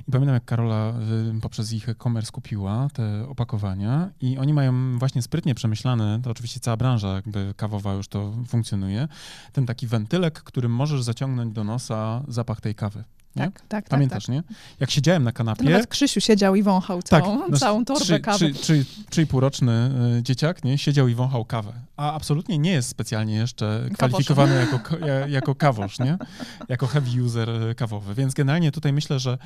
I pamiętam, jak Karola poprzez ich e-commerce kupiła te opakowania i oni mają właśnie sprytnie przemyślane, to oczywiście cała branża jakby kawowa już to funkcjonuje, ten taki wentylek, którym możesz zaciągnąć do nosa zapach tej kawy. Nie? Tak, tak, tak. Pamiętasz, nie? Jak siedziałem na To kanapie... nawet Krzysiu siedział i wąchał całą, nasz całą torbę trzy, kawy. Trzy, trzy, trzy półroczny y, dzieciak nie, siedział i wąchał kawę, a absolutnie nie jest specjalnie jeszcze kwalifikowany jako, ko- ja- jako kawosz, nie? jako heavy user y, kawowy. Więc generalnie tutaj myślę, że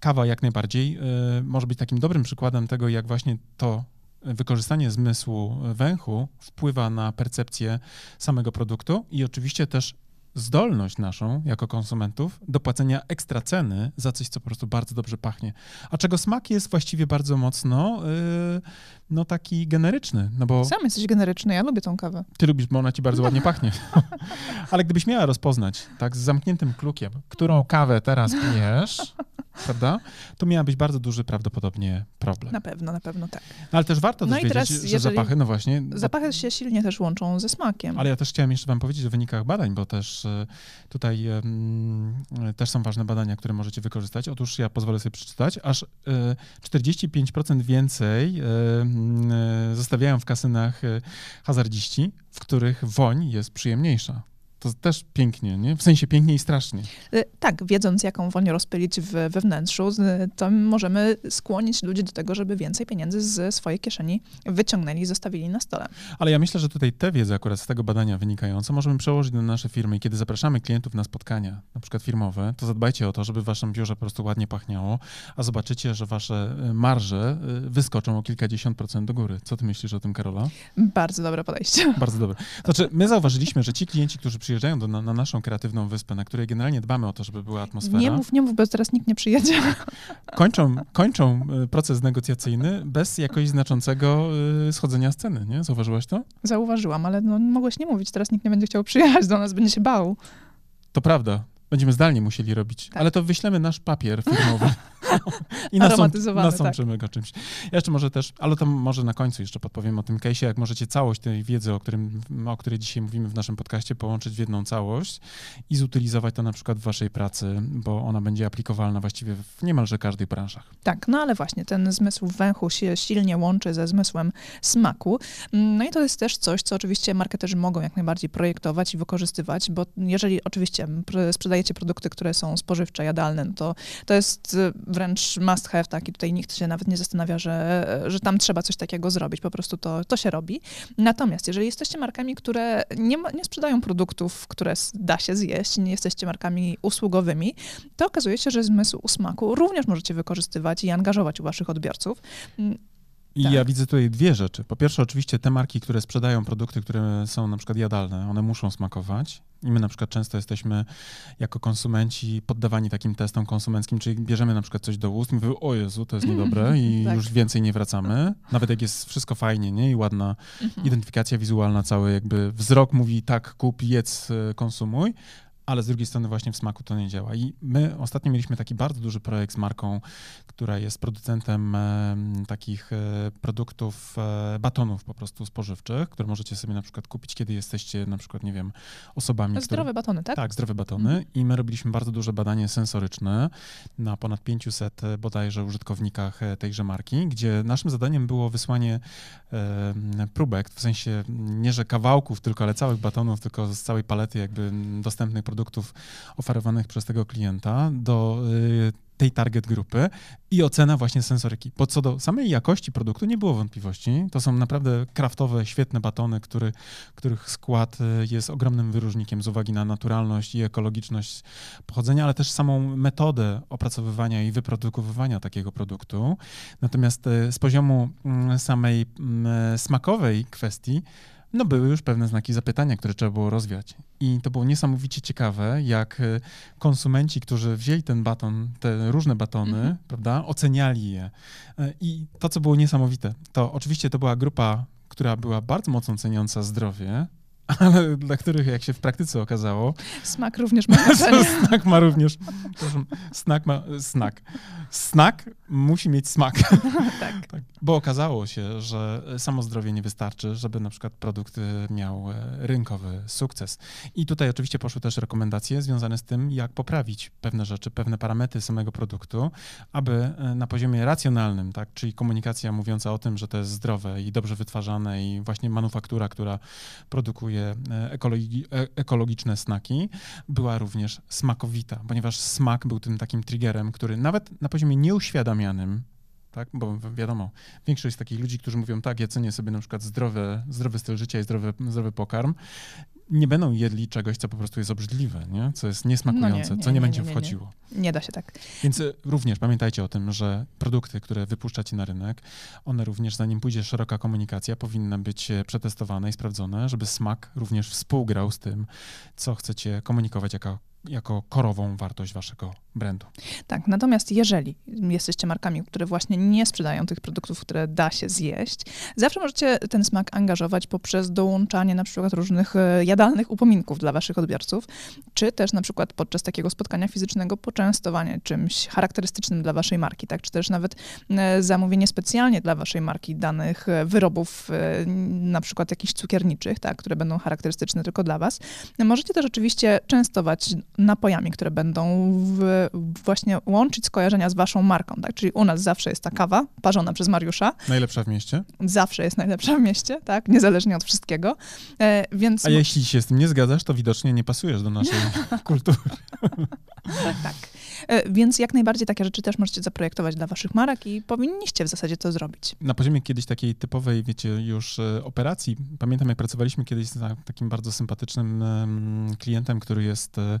kawa jak najbardziej y, może być takim dobrym przykładem tego, jak właśnie to wykorzystanie zmysłu węchu wpływa na percepcję samego produktu i oczywiście też zdolność naszą jako konsumentów do płacenia ekstra ceny za coś, co po prostu bardzo dobrze pachnie. A czego smak jest właściwie bardzo mocno yy, no taki generyczny, no bo Sam jesteś generyczny, ja lubię tą kawę. ty lubisz, bo ona ci bardzo ładnie pachnie. Ale gdybyś miała rozpoznać, tak, z zamkniętym klukiem, którą kawę teraz pijesz, prawda, to miałabyś bardzo duży prawdopodobnie problem. Na pewno, na pewno tak. No, ale też warto No i teraz, że zapachy, no właśnie, Zapachy się silnie też łączą ze smakiem. ale ja też chciałem jeszcze wam powiedzieć o wynikach badań, bo też e, tutaj e, też są ważne badania, które możecie wykorzystać. Otóż ja pozwolę sobie przeczytać, aż e, 45% więcej e, e, zostawiają w kasynach hazardziści, w których woń jest przyjemniejsza. To też pięknie, nie? W sensie pięknie i strasznie. Y, Tak, wiedząc jaką woń rozpylić w, we wnętrzu, to możemy skłonić ludzi do tego, żeby więcej pieniędzy z swojej kieszeni wyciągnęli i zostawili na stole. Ale ja myślę, że tutaj tę wiedzę akurat z tego badania wynikające możemy przełożyć na nasze firmy i kiedy zapraszamy klientów na spotkania, na przykład firmowe, to zadbajcie o to, żeby w waszym biurze po prostu ładnie pachniało, a zobaczycie, że wasze y, marże y, wyskoczą o kilkadziesiąt procent do góry. Co ty myślisz o tym, Karola? Bardzo dobre podejście. Bardzo dobre. Znaczy, my zauważyliśmy, że ci klienci, którzy przyjeżdżają do, na, na naszą kreatywną wyspę, na której generalnie dbamy o to, żeby była atmosfera, Nie mów, nie mów, bo teraz nikt nie przyjedzie. kończą, kończą y, proces negocjacyjny bez jakiegoś znaczącego y, schodzenia z ceny, nie? Zauważyłaś to? Zauważyłam, ale no, mogłeś nie mówić, teraz nikt nie będzie chciał przyjechać do nas, będzie się bał. To prawda. Będziemy zdalnie musieli robić, Tak. ale to wyślemy nasz papier firmowy i nasą, Aromatyzowany, nasączymy go czymś. Jeszcze może też, ale to może na końcu jeszcze podpowiem o tym case'ie, jak możecie całość tej wiedzy, o, którym, o której dzisiaj mówimy w naszym podcaście, połączyć w jedną całość i zutylizować to na przykład w waszej pracy, bo ona będzie aplikowalna właściwie w niemalże każdych branżach. Tak, no ale właśnie ten zmysł węchu się silnie łączy ze zmysłem smaku. No i to jest też coś, co oczywiście marketerzy mogą jak najbardziej projektować i wykorzystywać, bo jeżeli oczywiście pr- sprzedajecie produkty, które są spożywcze, jadalne, no to to jest wręcz must have, tak? I tutaj nikt się nawet nie zastanawia, że, że tam trzeba coś takiego zrobić, po prostu to, to się robi. Natomiast jeżeli jesteście markami, które nie, ma, nie sprzedają produktów, które da się zjeść, nie jesteście markami usługowymi, to okazuje się, że zmysł smaku również możecie wykorzystywać i angażować u waszych odbiorców. I Tak. ja widzę tutaj dwie rzeczy. Po pierwsze, oczywiście te marki, które sprzedają produkty, które są na przykład jadalne, one muszą smakować. I my na przykład często jesteśmy jako konsumenci poddawani takim testom konsumenckim, czyli bierzemy na przykład coś do ust i mówimy, o Jezu, to jest niedobre i Tak. już więcej nie wracamy. Nawet jak jest wszystko fajnie, nie? I ładna Mhm. identyfikacja wizualna, cały jakby wzrok mówi tak, kup, jedz, e, konsumuj, ale z drugiej strony właśnie w smaku to nie działa. I my ostatnio mieliśmy taki bardzo duży projekt z marką, która jest producentem e, takich e, produktów, e, batonów po prostu spożywczych, które możecie sobie na przykład kupić, kiedy jesteście na przykład, nie wiem, osobami, które... Zdrowe batony, tak? Tak, zdrowe batony. Mhm. I my robiliśmy bardzo duże badanie sensoryczne na ponad 500 bodajże użytkownikach e, tejże marki, gdzie naszym zadaniem było wysłanie e, próbek, w sensie nie, że kawałków tylko, ale całych batonów, tylko z całej palety jakby dostępnych produktów oferowanych przez tego klienta do e, tej target grupy i ocena właśnie sensoryki. Bo co do samej jakości produktu nie było wątpliwości. To są naprawdę kraftowe, świetne batony, który, których skład e, jest ogromnym wyróżnikiem z uwagi na naturalność i ekologiczność pochodzenia, ale też samą metodę opracowywania i wyprodukowywania takiego produktu. Natomiast e, z poziomu mm, samej mm, smakowej kwestii, no były już pewne znaki zapytania, które trzeba było rozwiać. I to było niesamowicie ciekawe, jak e, konsumenci, którzy wzięli ten baton, te różne batony, Mhm. prawda, oceniali je. E, I to, co było niesamowite, to oczywiście to była grupa, która była bardzo mocno ceniąca zdrowie, ale dla których, jak się w praktyce okazało, Smak również ma znaczenie. snak ma również, snak ma, snak. Snak musi mieć smak. tak. Tak, bo okazało się, że samo zdrowie nie wystarczy, żeby na przykład produkt e, miał e, rynkowy sukces. I tutaj oczywiście poszły też rekomendacje związane z tym, jak poprawić pewne rzeczy, pewne parametry samego produktu, aby e, na poziomie racjonalnym, tak, czyli komunikacja mówiąca o tym, że to jest zdrowe i dobrze wytwarzane i właśnie manufaktura, która produkuje e, ekologi, e, ekologiczne snaki, była również smakowita, ponieważ smak był tym takim triggerem, który nawet na poziomie nieuświadamianym, tak, bo wi- wiadomo, większość takich ludzi, którzy mówią, tak, ja cenię sobie na przykład zdrowy, zdrowy styl życia i zdrowy, zdrowy pokarm, nie będą jedli czegoś, co po prostu jest obrzydliwe, nie? co jest niesmakujące, No nie, co nie, nie, nie, będzie nie, nie. wchodziło. Nie da się tak. Więc y, również pamiętajcie o tym, że produkty, które wypuszczacie na rynek, one również, zanim pójdzie szeroka komunikacja, powinny być e, przetestowane i sprawdzone, żeby smak również współgrał z tym, co chcecie komunikować jako, jako korową wartość waszego brandu. Tak, natomiast jeżeli jesteście markami, które właśnie nie sprzedają tych produktów, które da się zjeść, zawsze możecie ten smak angażować poprzez dołączanie na przykład różnych e, jadalnych upominków dla waszych odbiorców, czy też na przykład podczas takiego spotkania fizycznego poczęstowanie czymś charakterystycznym dla waszej marki, tak, czy też nawet e, zamówienie specjalnie dla waszej marki danych e, wyrobów, na przykład jakichś cukierniczych, tak, które będą charakterystyczne tylko dla was. Możecie też oczywiście częstować napojami, które będą w, właśnie łączyć skojarzenia z waszą marką, tak? Czyli u nas zawsze jest ta kawa parzona przez Mariusza, Najlepsza w mieście. zawsze jest najlepsza w mieście, tak? Niezależnie od wszystkiego. E, więc A jeśli się z tym nie zgadzasz, to widocznie nie pasujesz do naszej kultury. tak. E, więc jak najbardziej takie rzeczy też możecie zaprojektować dla waszych marek i powinniście w zasadzie to zrobić. Na poziomie kiedyś takiej typowej, wiecie, już e, operacji, pamiętam jak pracowaliśmy kiedyś z ta- takim bardzo sympatycznym em, klientem, który jest e,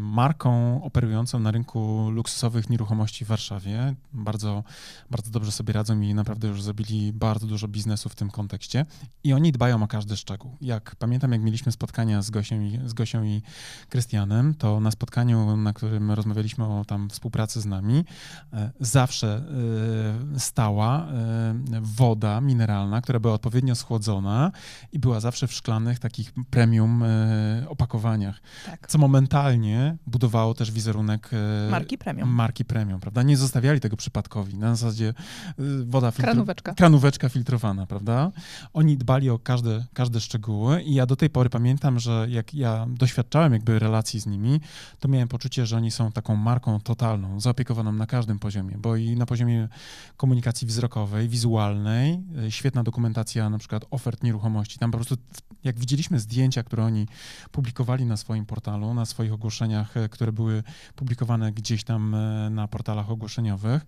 marką operującą na rynku luksusowych nieruchomości w Warszawie. Bardzo, bardzo dobrze sobie radzą i naprawdę już zrobili bardzo dużo biznesu w tym kontekście. I oni dbają o każdy szczegół. Jak pamiętam, jak mieliśmy spotkania z Gosią i, z Gosią i Krystianem, to na spotkaniu, na którym rozmawialiśmy o tam współpracy z nami, e, zawsze e, stała e, woda mineralna, która była odpowiednio schłodzona i była zawsze w szklanych takich premium e, Tak. co momentalnie budowało też wizerunek e, Marki premium. marki premium, prawda? Nie zostawiali tego przypadkowi. Na zasadzie y, woda filtr- Kranóweczka. kranóweczka filtrowana, prawda? Oni dbali o każde, każde szczegóły i ja do tej pory pamiętam, że jak ja doświadczałem jakby relacji z nimi, to miałem poczucie, że oni są taką marką totalną, zaopiekowaną na każdym poziomie, bo i na poziomie komunikacji wzrokowej, wizualnej, y, świetna dokumentacja na przykład ofert nieruchomości. Tam po prostu, jak widzieliśmy zdjęcia, które oni publikowali na swoim portalu, na swoich ogłoszeniach, e, które były publikowane gdzieś tam e, na portalach ogłoszeniowych,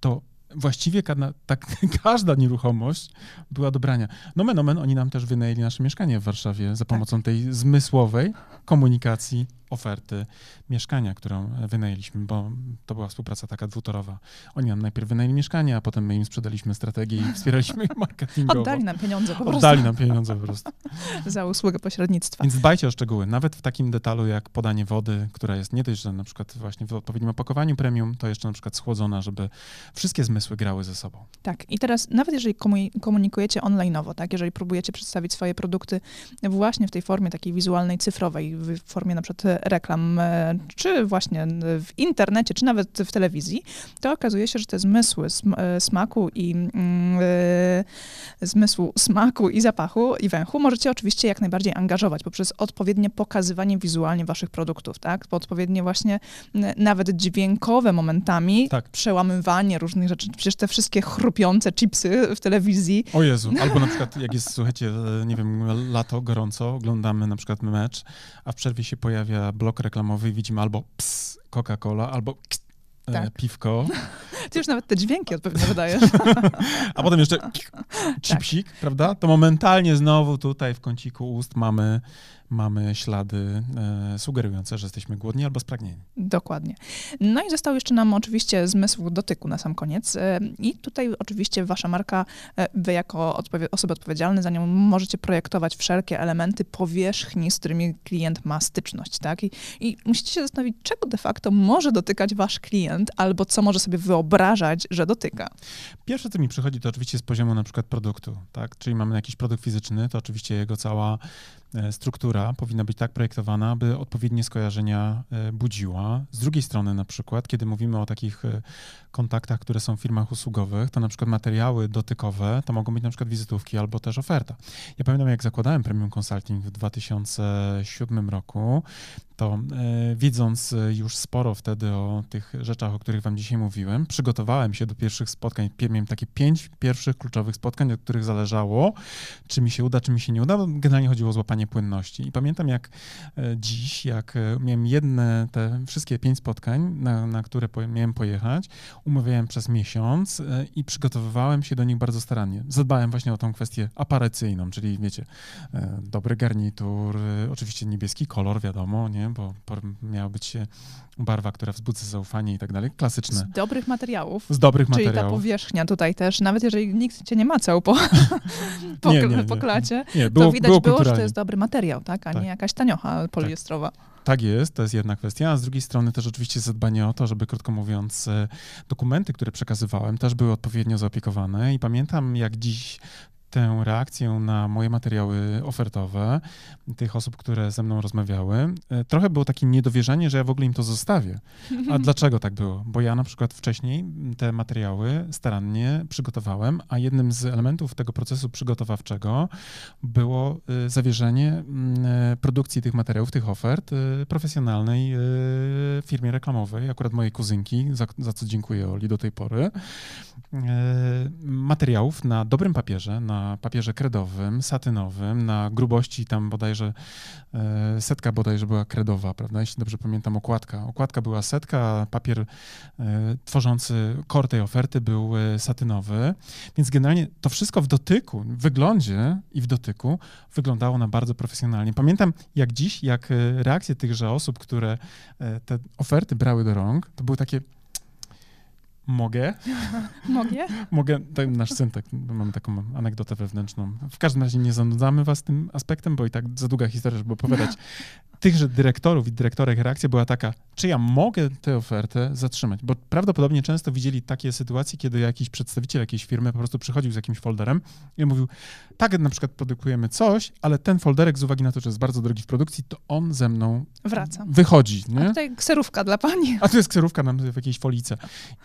to właściwie każda, tak, każda nieruchomość była do brania. Nomen omen, oni nam też wynajęli nasze mieszkanie w Warszawie za pomocą tej zmysłowej komunikacji oferty mieszkania, którą wynajęliśmy, bo to była współpraca taka dwutorowa. Oni nam najpierw wynajęli mieszkanie, a potem my im sprzedaliśmy strategię i wspieraliśmy ich marketingowo. Oddali nam pieniądze po prostu. Oddali nam pieniądze po prostu. Za usługę pośrednictwa. Więc dbajcie o szczegóły, nawet w takim detalu jak podanie wody, która jest nie dość, że na przykład właśnie w odpowiednim opakowaniu premium, to jeszcze na przykład schłodzona, żeby wszystkie zmysły grały ze sobą. Tak, i teraz nawet jeżeli komunikujecie online'owo, tak, jeżeli próbujecie przedstawić swoje produkty właśnie w tej formie takiej wizualnej, cyfrowej, w formie na przykład reklam, e, czy właśnie w internecie, czy nawet w telewizji, to okazuje się, że te zmysły e, smaku i e, zmysłu smaku i zapachu i węchu możecie oczywiście jak najbardziej angażować poprzez odpowiednie pokazywanie wizualnie waszych produktów, tak, odpowiednie właśnie nawet dźwiękowe momentami, tak. przełamywanie różnych rzeczy, przecież te wszystkie chrupiące chipsy w telewizji. O Jezu, albo na przykład jak jest, słuchajcie, nie wiem, lato, gorąco, oglądamy na przykład mecz, a w przerwie się pojawia blok reklamowy i widzimy albo ps, Coca-Cola, albo ks, e, tak. piwko. Ty już nawet te dźwięki odpowiednio wydajesz. A potem jeszcze chipsik, tak. prawda? To momentalnie znowu tutaj w kąciku ust mamy mamy ślady e, sugerujące, że jesteśmy głodni albo spragnieni. Dokładnie. No i został jeszcze nam oczywiście zmysł dotyku na sam koniec. E, I tutaj oczywiście wasza marka, e, wy jako odpowie osoby odpowiedzialne za nią możecie projektować wszelkie elementy powierzchni, z którymi klient ma styczność, tak? I, I musicie się zastanowić, czego de facto może dotykać wasz klient, albo co może sobie wyobrażać, że dotyka. Pierwsze, co mi przychodzi, to oczywiście z poziomu na przykład produktu, tak? Czyli mamy jakiś produkt fizyczny, to oczywiście jego cała struktura powinna być tak projektowana, aby odpowiednie skojarzenia e, budziła. Z drugiej strony, na przykład, kiedy mówimy o takich e, kontaktach, które są w firmach usługowych, to na przykład materiały dotykowe to mogą być na przykład wizytówki albo też oferta. Ja pamiętam, jak zakładałem Premium Consulting w 2007 roku, to e, widząc już sporo wtedy o tych rzeczach, o których wam dzisiaj mówiłem, przygotowałem się do pierwszych spotkań. Miałem takie pięć pierwszych kluczowych spotkań, od których zależało, czy mi się uda, czy mi się nie uda. Generalnie chodziło o złapanie płynności. I pamiętam jak e, dziś, jak e, miałem jedne, te wszystkie pięć spotkań, na, na które po, miałem pojechać, umawiałem przez miesiąc i przygotowywałem się do nich bardzo starannie. Zadbałem właśnie o tą kwestię aparacyjną, czyli wiecie, dobry garnitur, oczywiście niebieski kolor, wiadomo, nie? Bo miała być barwa, która wzbudza zaufanie i tak dalej. Klasyczne. Z dobrych materiałów. Z dobrych Czyli materiałów. ta powierzchnia tutaj też, nawet jeżeli nikt cię nie macał po, po, nie, nie, po klacie, nie, było, to widać było, było, że to jest dobry materiał, tak? A tak. nie jakaś taniocha poliestrowa. Tak. Tak jest, to jest jedna kwestia, a z drugiej strony też oczywiście zadbanie o to, żeby krótko mówiąc, e, dokumenty, które przekazywałem, też były odpowiednio zaopiekowane i pamiętam jak dziś tę reakcję na moje materiały ofertowe tych osób, które ze mną rozmawiały, e, trochę było takie niedowierzanie, że ja w ogóle im to zostawię. A dlaczego tak było? Bo ja na przykład wcześniej te materiały starannie przygotowałem, a jednym z elementów tego procesu przygotowawczego było e, zawierzenie e, produkcji tych materiałów, tych ofert profesjonalnej firmie reklamowej, akurat mojej kuzynki, za, za co dziękuję Oli do tej pory, materiałów na dobrym papierze, na papierze kredowym, satynowym, na grubości tam bodajże e, setka bodajże była kredowa, prawda, jeśli dobrze pamiętam, okładka. Okładka była setka, papier e, tworzący kor tej oferty był e, satynowy, więc generalnie to wszystko w dotyku, w wyglądzie i w dotyku wyglądało na bardzo profesjonalnie. Pamiętam jak dziś, jak reakcje tychże osób, które te oferty brały do rąk, to były takie Mogę. Mogę? Mogę, to nasz syn, tak, mamy taką anegdotę wewnętrzną. W każdym razie nie zanudzamy was tym aspektem, bo i tak za długa historia, żeby opowiadać. Tychże dyrektorów i dyrektorek reakcja była taka, czy ja mogę tę ofertę zatrzymać? Bo prawdopodobnie często widzieli takie sytuacje, kiedy jakiś przedstawiciel jakiejś firmy po prostu przychodził z jakimś folderem i mówił, tak, na przykład produkujemy coś, ale ten folderek z uwagi na to, że jest bardzo drogi w produkcji, to on ze mną wraca. Wychodzi. Nie? A tutaj kserówka dla pani. A tu jest kserówka nam w jakiejś folice.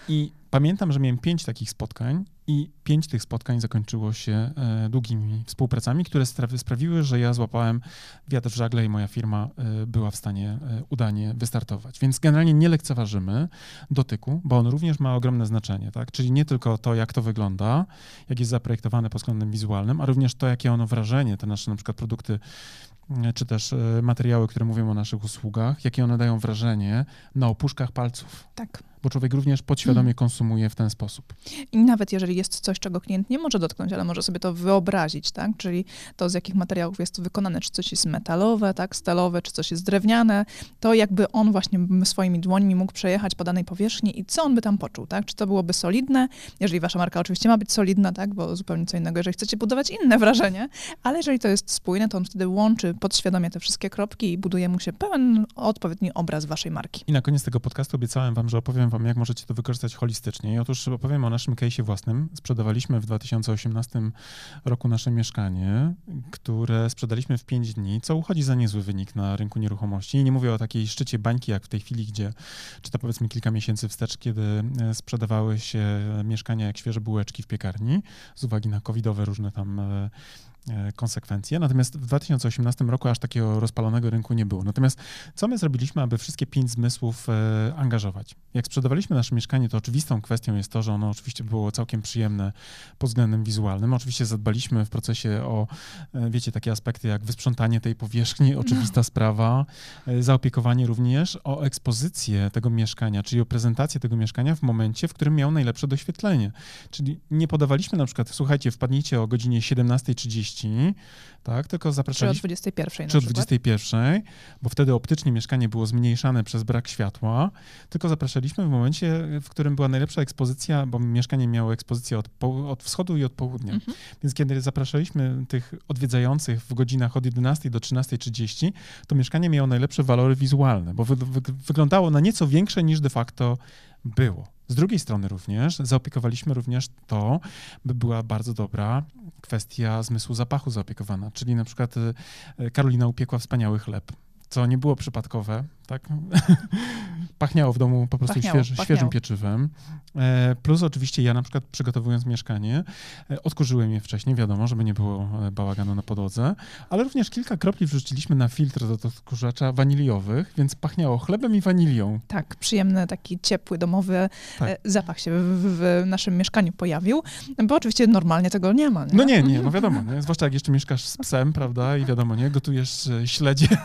I pamiętam, że miałem pięć takich spotkań i pięć tych spotkań zakończyło się e, długimi współpracami, które sprawiły, że ja złapałem wiatr w żagle i moja firma e, była w stanie e, udanie wystartować. Więc generalnie nie lekceważymy dotyku, bo on również ma ogromne znaczenie, tak? Czyli nie tylko to, jak to wygląda, jak jest zaprojektowane pod względem wizualnym, a również to, jakie ono wrażenie, te nasze na przykład produkty czy też materiały, które mówią o naszych usługach, jakie one dają wrażenie na opuszkach palców. Tak bo człowiek również podświadomie mm. konsumuje w ten sposób. I nawet jeżeli jest coś, czego klient nie może dotknąć, ale może sobie to wyobrazić, tak? Czyli to, z jakich materiałów jest to wykonane, czy coś jest metalowe, tak, stalowe, czy coś jest drewniane, to jakby on właśnie swoimi dłońmi mógł przejechać po danej powierzchni i co on by tam poczuł, tak? Czy to byłoby solidne, jeżeli wasza marka oczywiście ma być solidna, tak, bo zupełnie co innego, jeżeli chcecie budować inne wrażenie, ale jeżeli to jest spójne, to on wtedy łączy podświadomie te wszystkie kropki i buduje mu się pełen, odpowiedni obraz waszej marki. I na koniec tego podcastu obiecałem wam, że opowiem wam, jak możecie to wykorzystać holistycznie. I otóż opowiem o naszym case'ie własnym. Sprzedawaliśmy w 2018 roku nasze mieszkanie, które sprzedaliśmy w 5 dni, co uchodzi za niezły wynik na rynku nieruchomości. I nie mówię o takiej szczycie bańki, jak w tej chwili, gdzie, czy to powiedzmy kilka miesięcy wstecz, kiedy e, sprzedawały się mieszkania jak świeże bułeczki w piekarni, z uwagi na covidowe różne tam e, konsekwencje. Natomiast w 2018 roku aż takiego rozpalonego rynku nie było. Natomiast co my zrobiliśmy, aby wszystkie pięć zmysłów e, angażować? Jak sprzedawaliśmy nasze mieszkanie, to oczywistą kwestią jest to, że ono oczywiście było całkiem przyjemne pod względem wizualnym. Oczywiście zadbaliśmy w procesie o, e, wiecie, takie aspekty jak wysprzątanie tej powierzchni, oczywista no. sprawa, zaopiekowanie również o ekspozycję tego mieszkania, czyli o prezentację tego mieszkania w momencie, w którym miał najlepsze doświetlenie. Czyli nie podawaliśmy na przykład, słuchajcie, wpadnijcie o godzinie 17.30 tak, tylko zapraszaliśmy... Czy o 21 Czy o 21, bo wtedy optycznie mieszkanie było zmniejszane przez brak światła, tylko zapraszaliśmy w momencie, w którym była najlepsza ekspozycja, bo mieszkanie miało ekspozycję od, od wschodu i od południa. Mhm. Więc kiedy zapraszaliśmy tych odwiedzających w godzinach od 11 do 13.30, to mieszkanie miało najlepsze walory wizualne, bo wy, wyglądało na nieco większe niż de facto było. Z drugiej strony również zaopiekowaliśmy również to, by była bardzo dobra kwestia zmysłu zapachu zaopiekowana, czyli na przykład y, Karolina upiekła wspaniały chleb, co nie było przypadkowe, tak? Pachniało w domu po prostu pachniało, świeży, pachniało. świeżym pieczywem. E, plus oczywiście ja na przykład przygotowując mieszkanie, e, odkurzyłem je wcześniej, wiadomo, żeby nie było e, bałaganu na podłodze, ale również kilka kropli wrzuciliśmy na filtr do odkurzacza waniliowych, więc pachniało chlebem i wanilią. Tak, przyjemny, taki ciepły, domowy tak. zapach się w, w, naszym mieszkaniu pojawił, bo oczywiście normalnie tego nie ma. Nie? No nie, nie, no wiadomo, nie? zwłaszcza jak jeszcze mieszkasz z psem, prawda, i wiadomo, nie, gotujesz śledzie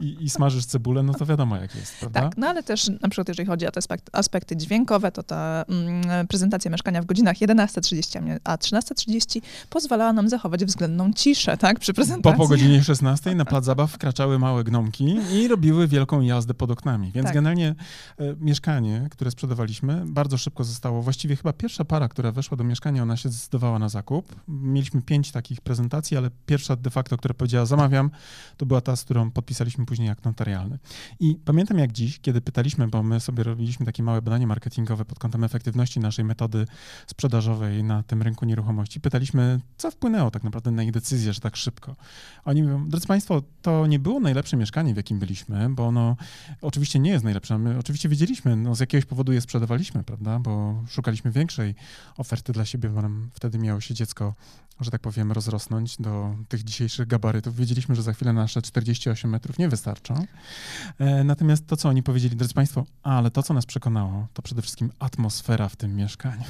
i, i smażysz cebulę, no to wiadomo jak jest, prawda? Tak, no ale też na przykład jeżeli chodzi o te aspekty, aspekty dźwiękowe, to ta mm, prezentacja mieszkania w godzinach 11.30, a 13.30 pozwalała nam zachować względną ciszę, tak, przy prezentacji. Po, po godzinie 16 na plac zabaw wkraczały małe gnomki i robiły wielką jazdę pod oknami, więc tak. generalnie e, mieszkanie, które sprzedawaliśmy, bardzo szybko zostało, właściwie chyba pierwsza para, która weszła do mieszkania, ona się zdecydowała na zakup. Mieliśmy pięć takich prezentacji, ale pierwsza de facto, która powiedziała zamawiam, to była ta, z którą podpisaliśmy później akt notarialny. I pamiętam jak dziś, kiedy pytaliśmy, bo my sobie robiliśmy takie małe badanie marketingowe pod kątem efektywności naszej metody sprzedażowej na tym rynku nieruchomości, pytaliśmy, co wpłynęło tak naprawdę na ich decyzję, że tak szybko. Oni mówią, drodzy Państwo, to nie było najlepsze mieszkanie, w jakim byliśmy, bo ono oczywiście nie jest najlepsze. My oczywiście wiedzieliśmy, no z jakiegoś powodu je sprzedawaliśmy, prawda, bo szukaliśmy większej oferty dla siebie, bo nam wtedy miało się dziecko że tak powiem, rozrosnąć do tych dzisiejszych gabarytów. Wiedzieliśmy, że za chwilę nasze 48 metrów nie wystarczą. E, natomiast to, co oni powiedzieli, drodzy Państwo, ale to, co nas przekonało, to przede wszystkim atmosfera w tym mieszkaniu.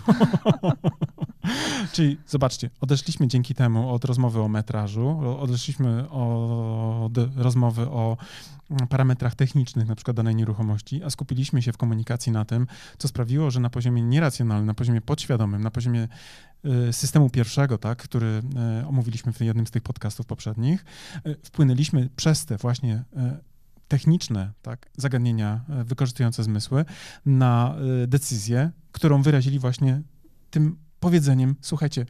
Czyli zobaczcie, odeszliśmy dzięki temu od rozmowy o metrażu, odeszliśmy od rozmowy o parametrach technicznych, na przykład danej nieruchomości, a skupiliśmy się w komunikacji na tym, co sprawiło, że na poziomie nieracjonalnym, na poziomie podświadomym, na poziomie y, systemu pierwszego, tak, który y, omówiliśmy w jednym z tych podcastów poprzednich, y, wpłynęliśmy przez te właśnie techniczne tak, zagadnienia wykorzystujące zmysły na decyzję, którą wyrazili właśnie tym powiedzeniem, słuchajcie,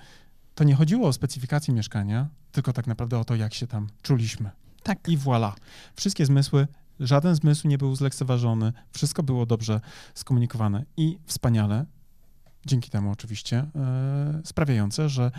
to nie chodziło o specyfikację mieszkania, tylko tak naprawdę o to, jak się tam czuliśmy. Tak. I voilà. Wszystkie zmysły, żaden zmysł nie był zlekceważony, wszystko było dobrze skomunikowane i wspaniale, dzięki temu oczywiście, yy, sprawiające, że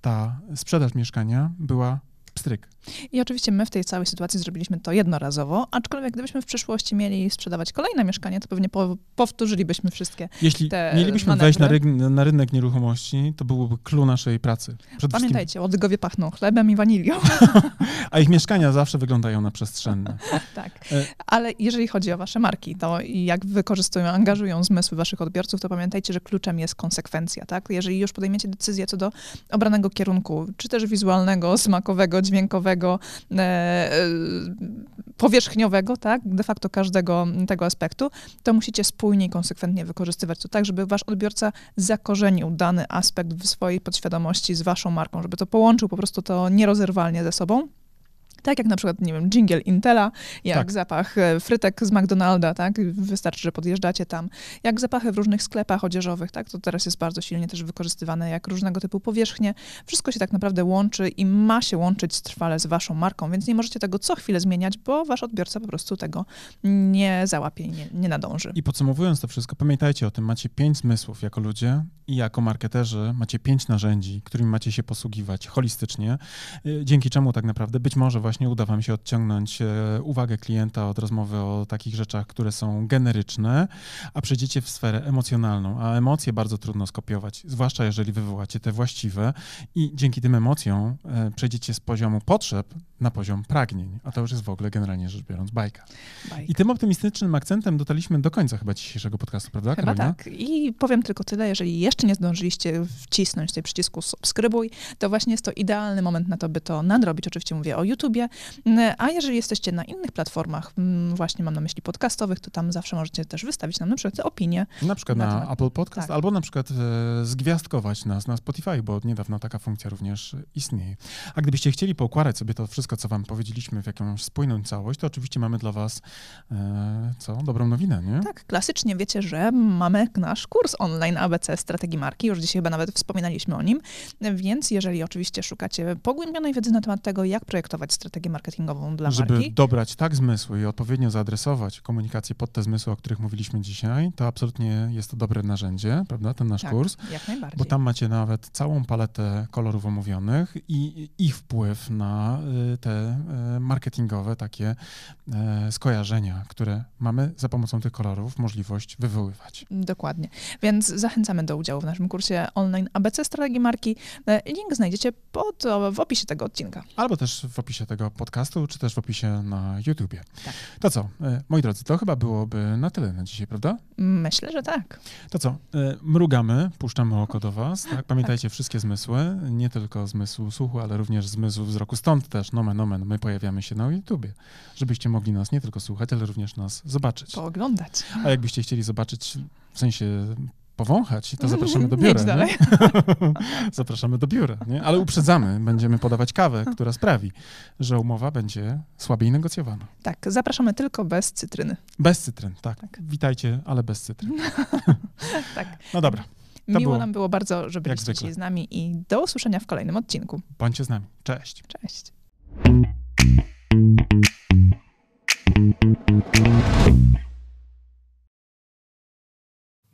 ta sprzedaż mieszkania była pstryk. I oczywiście my w tej całej sytuacji zrobiliśmy to jednorazowo, aczkolwiek gdybyśmy w przyszłości mieli sprzedawać kolejne mieszkanie, to pewnie po, powtórzylibyśmy wszystkie Jeśli te mielibyśmy manewry. wejść na, ryg, na, rynek nieruchomości, to byłoby clue naszej pracy. Przede Pamiętajcie, wszystkim... łodygowie pachną chlebem i wanilią. A ich mieszkania zawsze wyglądają na przestrzenne. tak, e... ale jeżeli chodzi o wasze marki, to jak wykorzystują, angażują zmysły waszych odbiorców, to pamiętajcie, że kluczem jest konsekwencja, tak? Jeżeli już podejmiecie decyzję co do obranego kierunku, czy też wizualnego, smakowego, dźwiękowego, dźwiękowego, e, e, powierzchniowego, tak, de facto każdego tego aspektu, to musicie spójnie i konsekwentnie wykorzystywać to tak, żeby wasz odbiorca zakorzenił dany aspekt w swojej podświadomości z waszą marką, żeby to połączył po prostu to nierozerwalnie ze sobą. Tak jak na przykład, nie wiem, jingle Intela, jak tak. zapach e, frytek z McDonalda, tak? Wystarczy, że podjeżdżacie tam. Jak zapachy w różnych sklepach odzieżowych, tak? To teraz jest bardzo silnie też wykorzystywane, jak różnego typu powierzchnie. Wszystko się tak naprawdę łączy i ma się łączyć trwale z waszą marką, więc nie możecie tego co chwilę zmieniać, bo wasz odbiorca po prostu tego nie załapie i nie, nie nadąży. I podsumowując to wszystko, pamiętajcie o tym, macie pięć zmysłów jako ludzie i jako marketerzy macie pięć narzędzi, którymi macie się posługiwać holistycznie, y, dzięki czemu tak naprawdę być może właśnie uda wam się odciągnąć e, uwagę klienta od rozmowy o takich rzeczach, które są generyczne, a przejdziecie w sferę emocjonalną, a emocje bardzo trudno skopiować, zwłaszcza jeżeli wywołacie te właściwe i dzięki tym emocjom e, przejdziecie z poziomu potrzeb na poziom pragnień, a to już jest w ogóle generalnie rzecz biorąc bajka. bajka. I tym optymistycznym akcentem dotarliśmy do końca chyba dzisiejszego podcastu, prawda Chyba Karolina? tak. I powiem tylko tyle, jeżeli jeszcze nie zdążyliście wcisnąć tej przycisku subskrybuj, to właśnie jest to idealny moment na to, by to nadrobić. Oczywiście mówię o YouTubie, a jeżeli jesteście na innych platformach, mm, właśnie mam na myśli podcastowych, to tam zawsze możecie też wystawić nam na przykład opinie. Na przykład na, na Apple Podcast, tak. albo na przykład e, zgwiazdkować nas na Spotify, bo od niedawna taka funkcja również istnieje. A gdybyście chcieli poukładać sobie to wszystko, co wam powiedzieliśmy w jakąś spójną całość, to oczywiście mamy dla was e, co? Dobrą nowinę, nie? Tak, klasycznie wiecie, że mamy nasz kurs online ABC Strategii Marki, już dzisiaj chyba nawet wspominaliśmy o nim, więc jeżeli oczywiście szukacie pogłębionej wiedzy na temat tego, jak projektować strategię marketingową dla Żeby marki. Żeby dobrać tak zmysły i odpowiednio zaadresować komunikację pod te zmysły, o których mówiliśmy dzisiaj, to absolutnie jest to dobre narzędzie, prawda, ten nasz tak, kurs. jak najbardziej. Bo tam macie nawet całą paletę kolorów omówionych i ich wpływ na y, te y, marketingowe takie y, skojarzenia, które mamy za pomocą tych kolorów możliwość wywoływać. Dokładnie. Więc zachęcamy do udziału w naszym kursie online ABC Strategii Marki. Link znajdziecie pod, w opisie tego odcinka. Albo też w opisie tego podcastu, czy też w opisie na YouTubie. Tak. To co, e, moi drodzy, to chyba byłoby na tyle na dzisiaj, prawda? Myślę, że tak. To co, e, mrugamy, puszczamy oko do was, tak? Pamiętajcie wszystkie zmysły, nie tylko zmysłu słuchu, ale również zmysłu wzroku. Stąd też, nomen omen, my pojawiamy się na YouTubie, żebyście mogli nas nie tylko słuchać, ale również nas zobaczyć. Pooglądać. A jakbyście chcieli zobaczyć, w sensie powąchać, to zapraszamy do biura. zapraszamy do biura, nie? ale uprzedzamy, będziemy podawać kawę, która sprawi, że umowa będzie słabiej negocjowana. Tak, zapraszamy tylko bez cytryny. Bez cytryn, tak. tak. Witajcie, ale bez cytryn. tak. No dobra. Miło było, nam było bardzo, że byliście dzisiaj z nami i do usłyszenia w kolejnym odcinku. Bądźcie z nami. Cześć. Cześć.